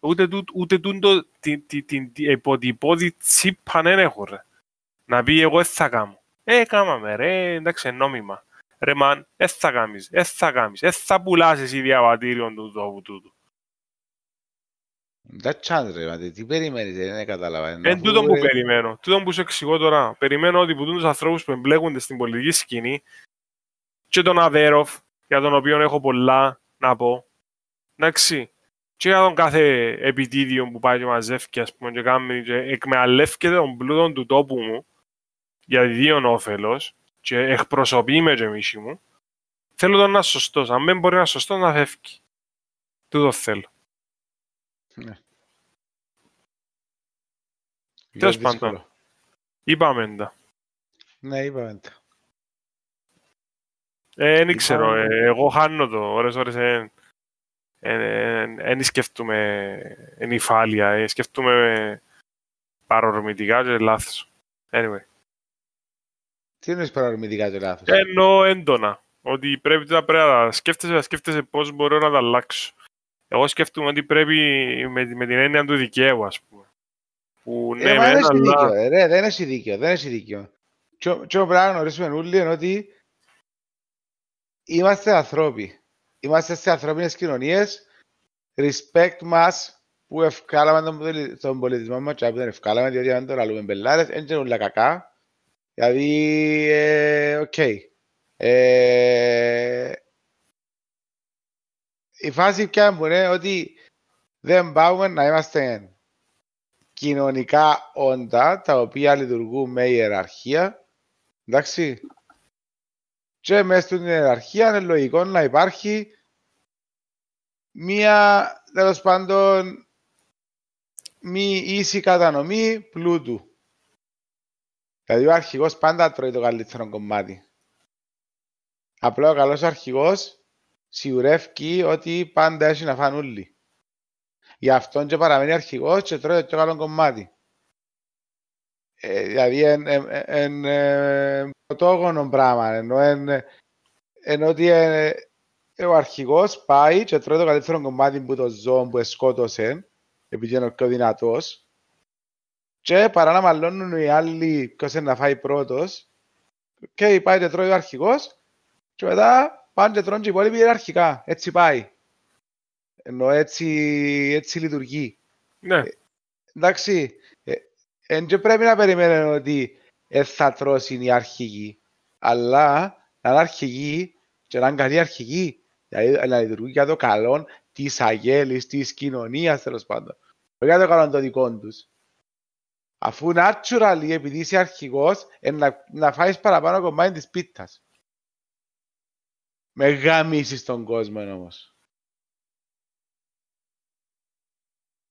Ούτε, τούτ- ούτε τούτο την τη, τη, τη, υποτυπώδη τσίπα δεν έχω ρε. Να πει εγώ δεν θα κάνω. Ε, κάμαμε ρε, εντάξει, νόμιμα. Ρε μαν, δεν θα κάνεις, δεν θα κάνεις, δεν θα πουλάς εσύ διαβατήριον του τόπου τούτου. Δεν τσάντ ρε, μα τι περιμένεις, δεν κατάλαβα. Ενώ Εν αφού, τούτο που ε, περιμένω. Τούτο που σου εξηγώ τώρα. Περιμένω ότι που τους ανθρώπους που εμπλέκονται στην πολιτική σκηνή και τον Αβέροφ, για τον οποίο έχω πολλά να πω, εντάξει, και για τον κάθε επιτίδιο που πάει και μαζεύει, ας πούμε, και, κάνει, και εκμεταλλεύεται τον πλούτο του τόπου μου για δύο όφελος και εκπροσωπεί με και μίση μου, θέλω τον να είναι σωστός. Αν δεν μπορεί να είναι σωστός, να φεύγει. Τούτο θέλω. Ναι. Τέλος Λίγο δύσκολο. πάντων. Είπαμε τα. Ναι, είπαμε τα. Ε, δεν ξέρω. Είπαμε- ε, εγώ χάνω το. Ώρες ώρες ε, δεν σκέφτομαι νυφάλια. Ε, σκέφτομαι παρορμητικά και λάθος. Anyway. Τι εννοείς παρορμητικά και λάθος; Εννοώ έντονα. Ότι πρέπει να πρέπει να σκέφτεσαι, να σκέφτεσαι πώς μπορώ να τα αλλάξω. Εγώ σκέφτομαι ότι πρέπει με, με την έννοια του δικαίου, ας πούμε. Που ναι, Ε, μα μεν, δεν έχει αλλά... δίκιο, ε, ρε, δεν έχει δίκιο, δεν έχει δίκιο. Και ο- και ο πράγμα να γνωρίσουμε όλοι είναι ότι είμαστε ανθρώποι. Είμαστε σε ανθρώπινες κοινωνίες. Respect μας που ευκάλαμε τον, πολι- τον πολιτισμό μας και που δεν ευκάλαμε διότι αν το λαλούμε μπελάρες, δεν είναι όλα κακά. Δηλαδή, ε, οκ. Ε, η φάση πια μου είναι ότι δεν πάμε να είμαστε κοινωνικά όντα τα οποία λειτουργούν με ιεραρχία. Εντάξει. Και μέσα στην ιεραρχία είναι λογικό να υπάρχει μία τέλος πάντων μη ίση κατανομή πλούτου. Δηλαδή ο αρχηγός πάντα τρώει το καλύτερο κομμάτι. Απλά ο καλός αρχηγός σιγουρεύει ότι πάντα έχει να φάνε όλοι. Γι' αυτόν και παραμένει αρχηγός και τρώει το πιο καλό κομμάτι. Ε, δηλαδή εν, εν, εν, ε, πρωτόγονο πράγμα, ενώ, εν, εν ότι ε, ε, ο αρχηγός πάει και τρώει το καλύτερο κομμάτι που το ζώο που σκότωσε, επειδή είναι ο πιο δυνατός, και παρά να μαλώνουν οι άλλοι ποιος είναι να φάει πρώτος, και πάει και τρώει ο αρχηγός, και μετά πάνε και τρώνε και οι υπόλοιποι ιεραρχικά. Έτσι πάει. Ενώ έτσι, έτσι λειτουργεί. Ναι. Ε, εντάξει, δεν ε, πρέπει να περιμένουν ότι ε, θα τρώσει η αρχηγή. Αλλά να είναι αρχηγή και να είναι καλή αρχηγή. Δηλαδή να λειτουργεί για το καλό της αγέλης, της κοινωνίας τέλος πάντων. Όχι για το καλό των δικών τους. Αφού natural, επειδή είσαι αρχηγός, να, να φάεις παραπάνω κομμάτι της πίτας. Με γάμισεις τον κόσμο όμως.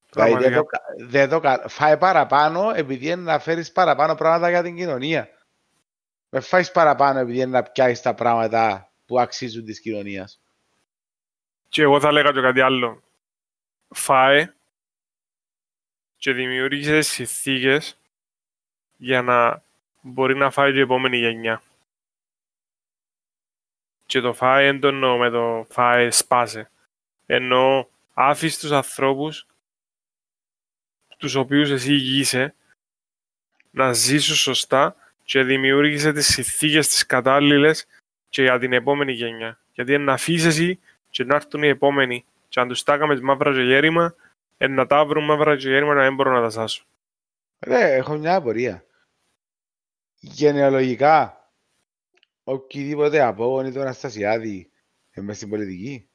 Δηλαδή δεν το, δεν το, φάει παραπάνω επειδή είναι να φέρεις παραπάνω πράγματα για την κοινωνία. Με φάεις παραπάνω επειδή είναι να πιάσεις τα πράγματα που αξίζουν της κοινωνίας. Και εγώ θα λέγα και κάτι άλλο. Φάε και δημιούργησες συνθήκες για να μπορεί να φάει και η επόμενη γενιά. Και το φάε δεν το εννοώ με το φάε σπάσε. Εννοώ άφησε τους ανθρώπους τους οποίους εσύ ηγείσαι να ζήσουν σωστά και δημιούργησε τις συνθήκες τις κατάλληλες και για την επόμενη γενιά. Γιατί να αφήσεις εσύ και να έρθουν οι επόμενοι και αν τους τάκαμε μαύρα γέρημα, να τα βρουν μαύρα γέρημα να δεν μπορούν να τα σάσουν. Ρε, έχω μια απορία. Γενεολογικά, οποιοδήποτε απόγονοι του Αναστασιάδη είμαι στην πολιτική.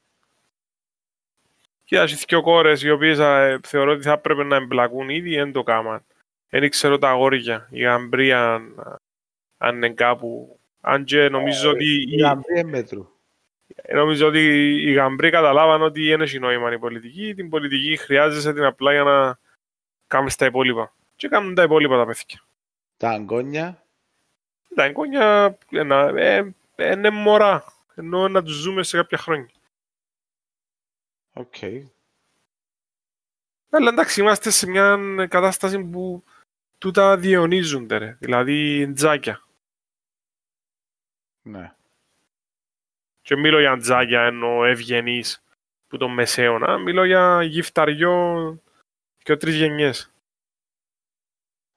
Κοίταξε, δύο κόρες οι οποίες ε, θεωρώ ότι θα έπρεπε να εμπλακούν ήδη, δεν το κάμαν. Δεν ξέρω τα αγόρια, η Γαμπρία αν είναι κάπου. Αν και νομίζω ότι... Η Γαμπρία μέτρου. Νομίζω ότι οι Γαμπροί καταλάβαν ότι είναι έχει νόημα η πολιτική. Την πολιτική χρειάζεσαι την απλά για να κάνεις τα υπόλοιπα. Και κάνουν τα υπόλοιπα τα παιδιά. Τα αγκόνια τα εγγόνια ε, είναι μωρά, ενώ να τους ζούμε σε κάποια χρόνια. Οκ. Αλλά εντάξει, είμαστε σε μια κατάσταση που τούτα διαιωνίζονται, ρε. δηλαδή τζάκια. Ναι. Και μιλώ για τζάκια ενώ ευγενείς που τον μεσαίωνα, μιλώ για γυφταριό και τρεις γενιές.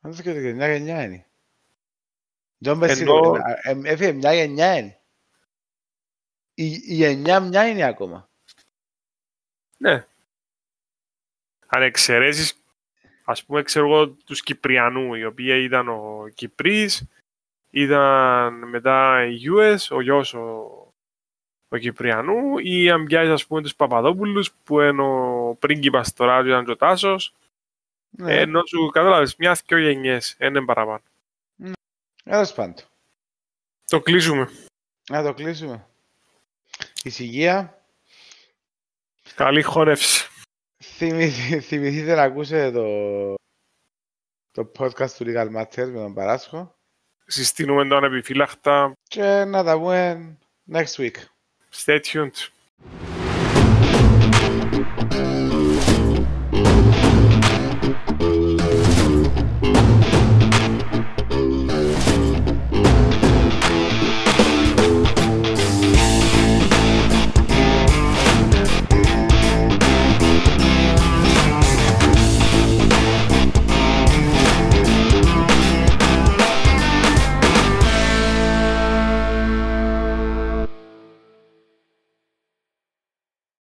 Αν και μια γενιά είναι. Τζι εν έφυγε μια γενιά είναι. Η, η γενιά μια είναι ακόμα. Ναι. Αν εξαιρέσεις, ας πούμε, ξέρω εγώ, τους Κυπριανού, οι οποίοι ήταν ο Κυπρής, ήταν μετά η US, ο γιος ο, ο Κυπριανού, ή αν πιάσεις, ας πούμε, τους Παπαδόπουλους, που είναι ο πρίγκιπας τώρα, ήταν και ο Τάσος, ναι. ενώ σου κατάλαβες, μια-δυο γενιές, είναι παραπάνω. Τέλος πάντων. Το κλείσουμε. Να το κλείσουμε. Ησυχία. Καλή χόρευση. θυμηθείτε να ακούσετε το, το podcast του Legal Matters με τον Παράσχο. Συστήνουμε τον επιφύλακτα. Και να τα πούμε next week. Stay tuned.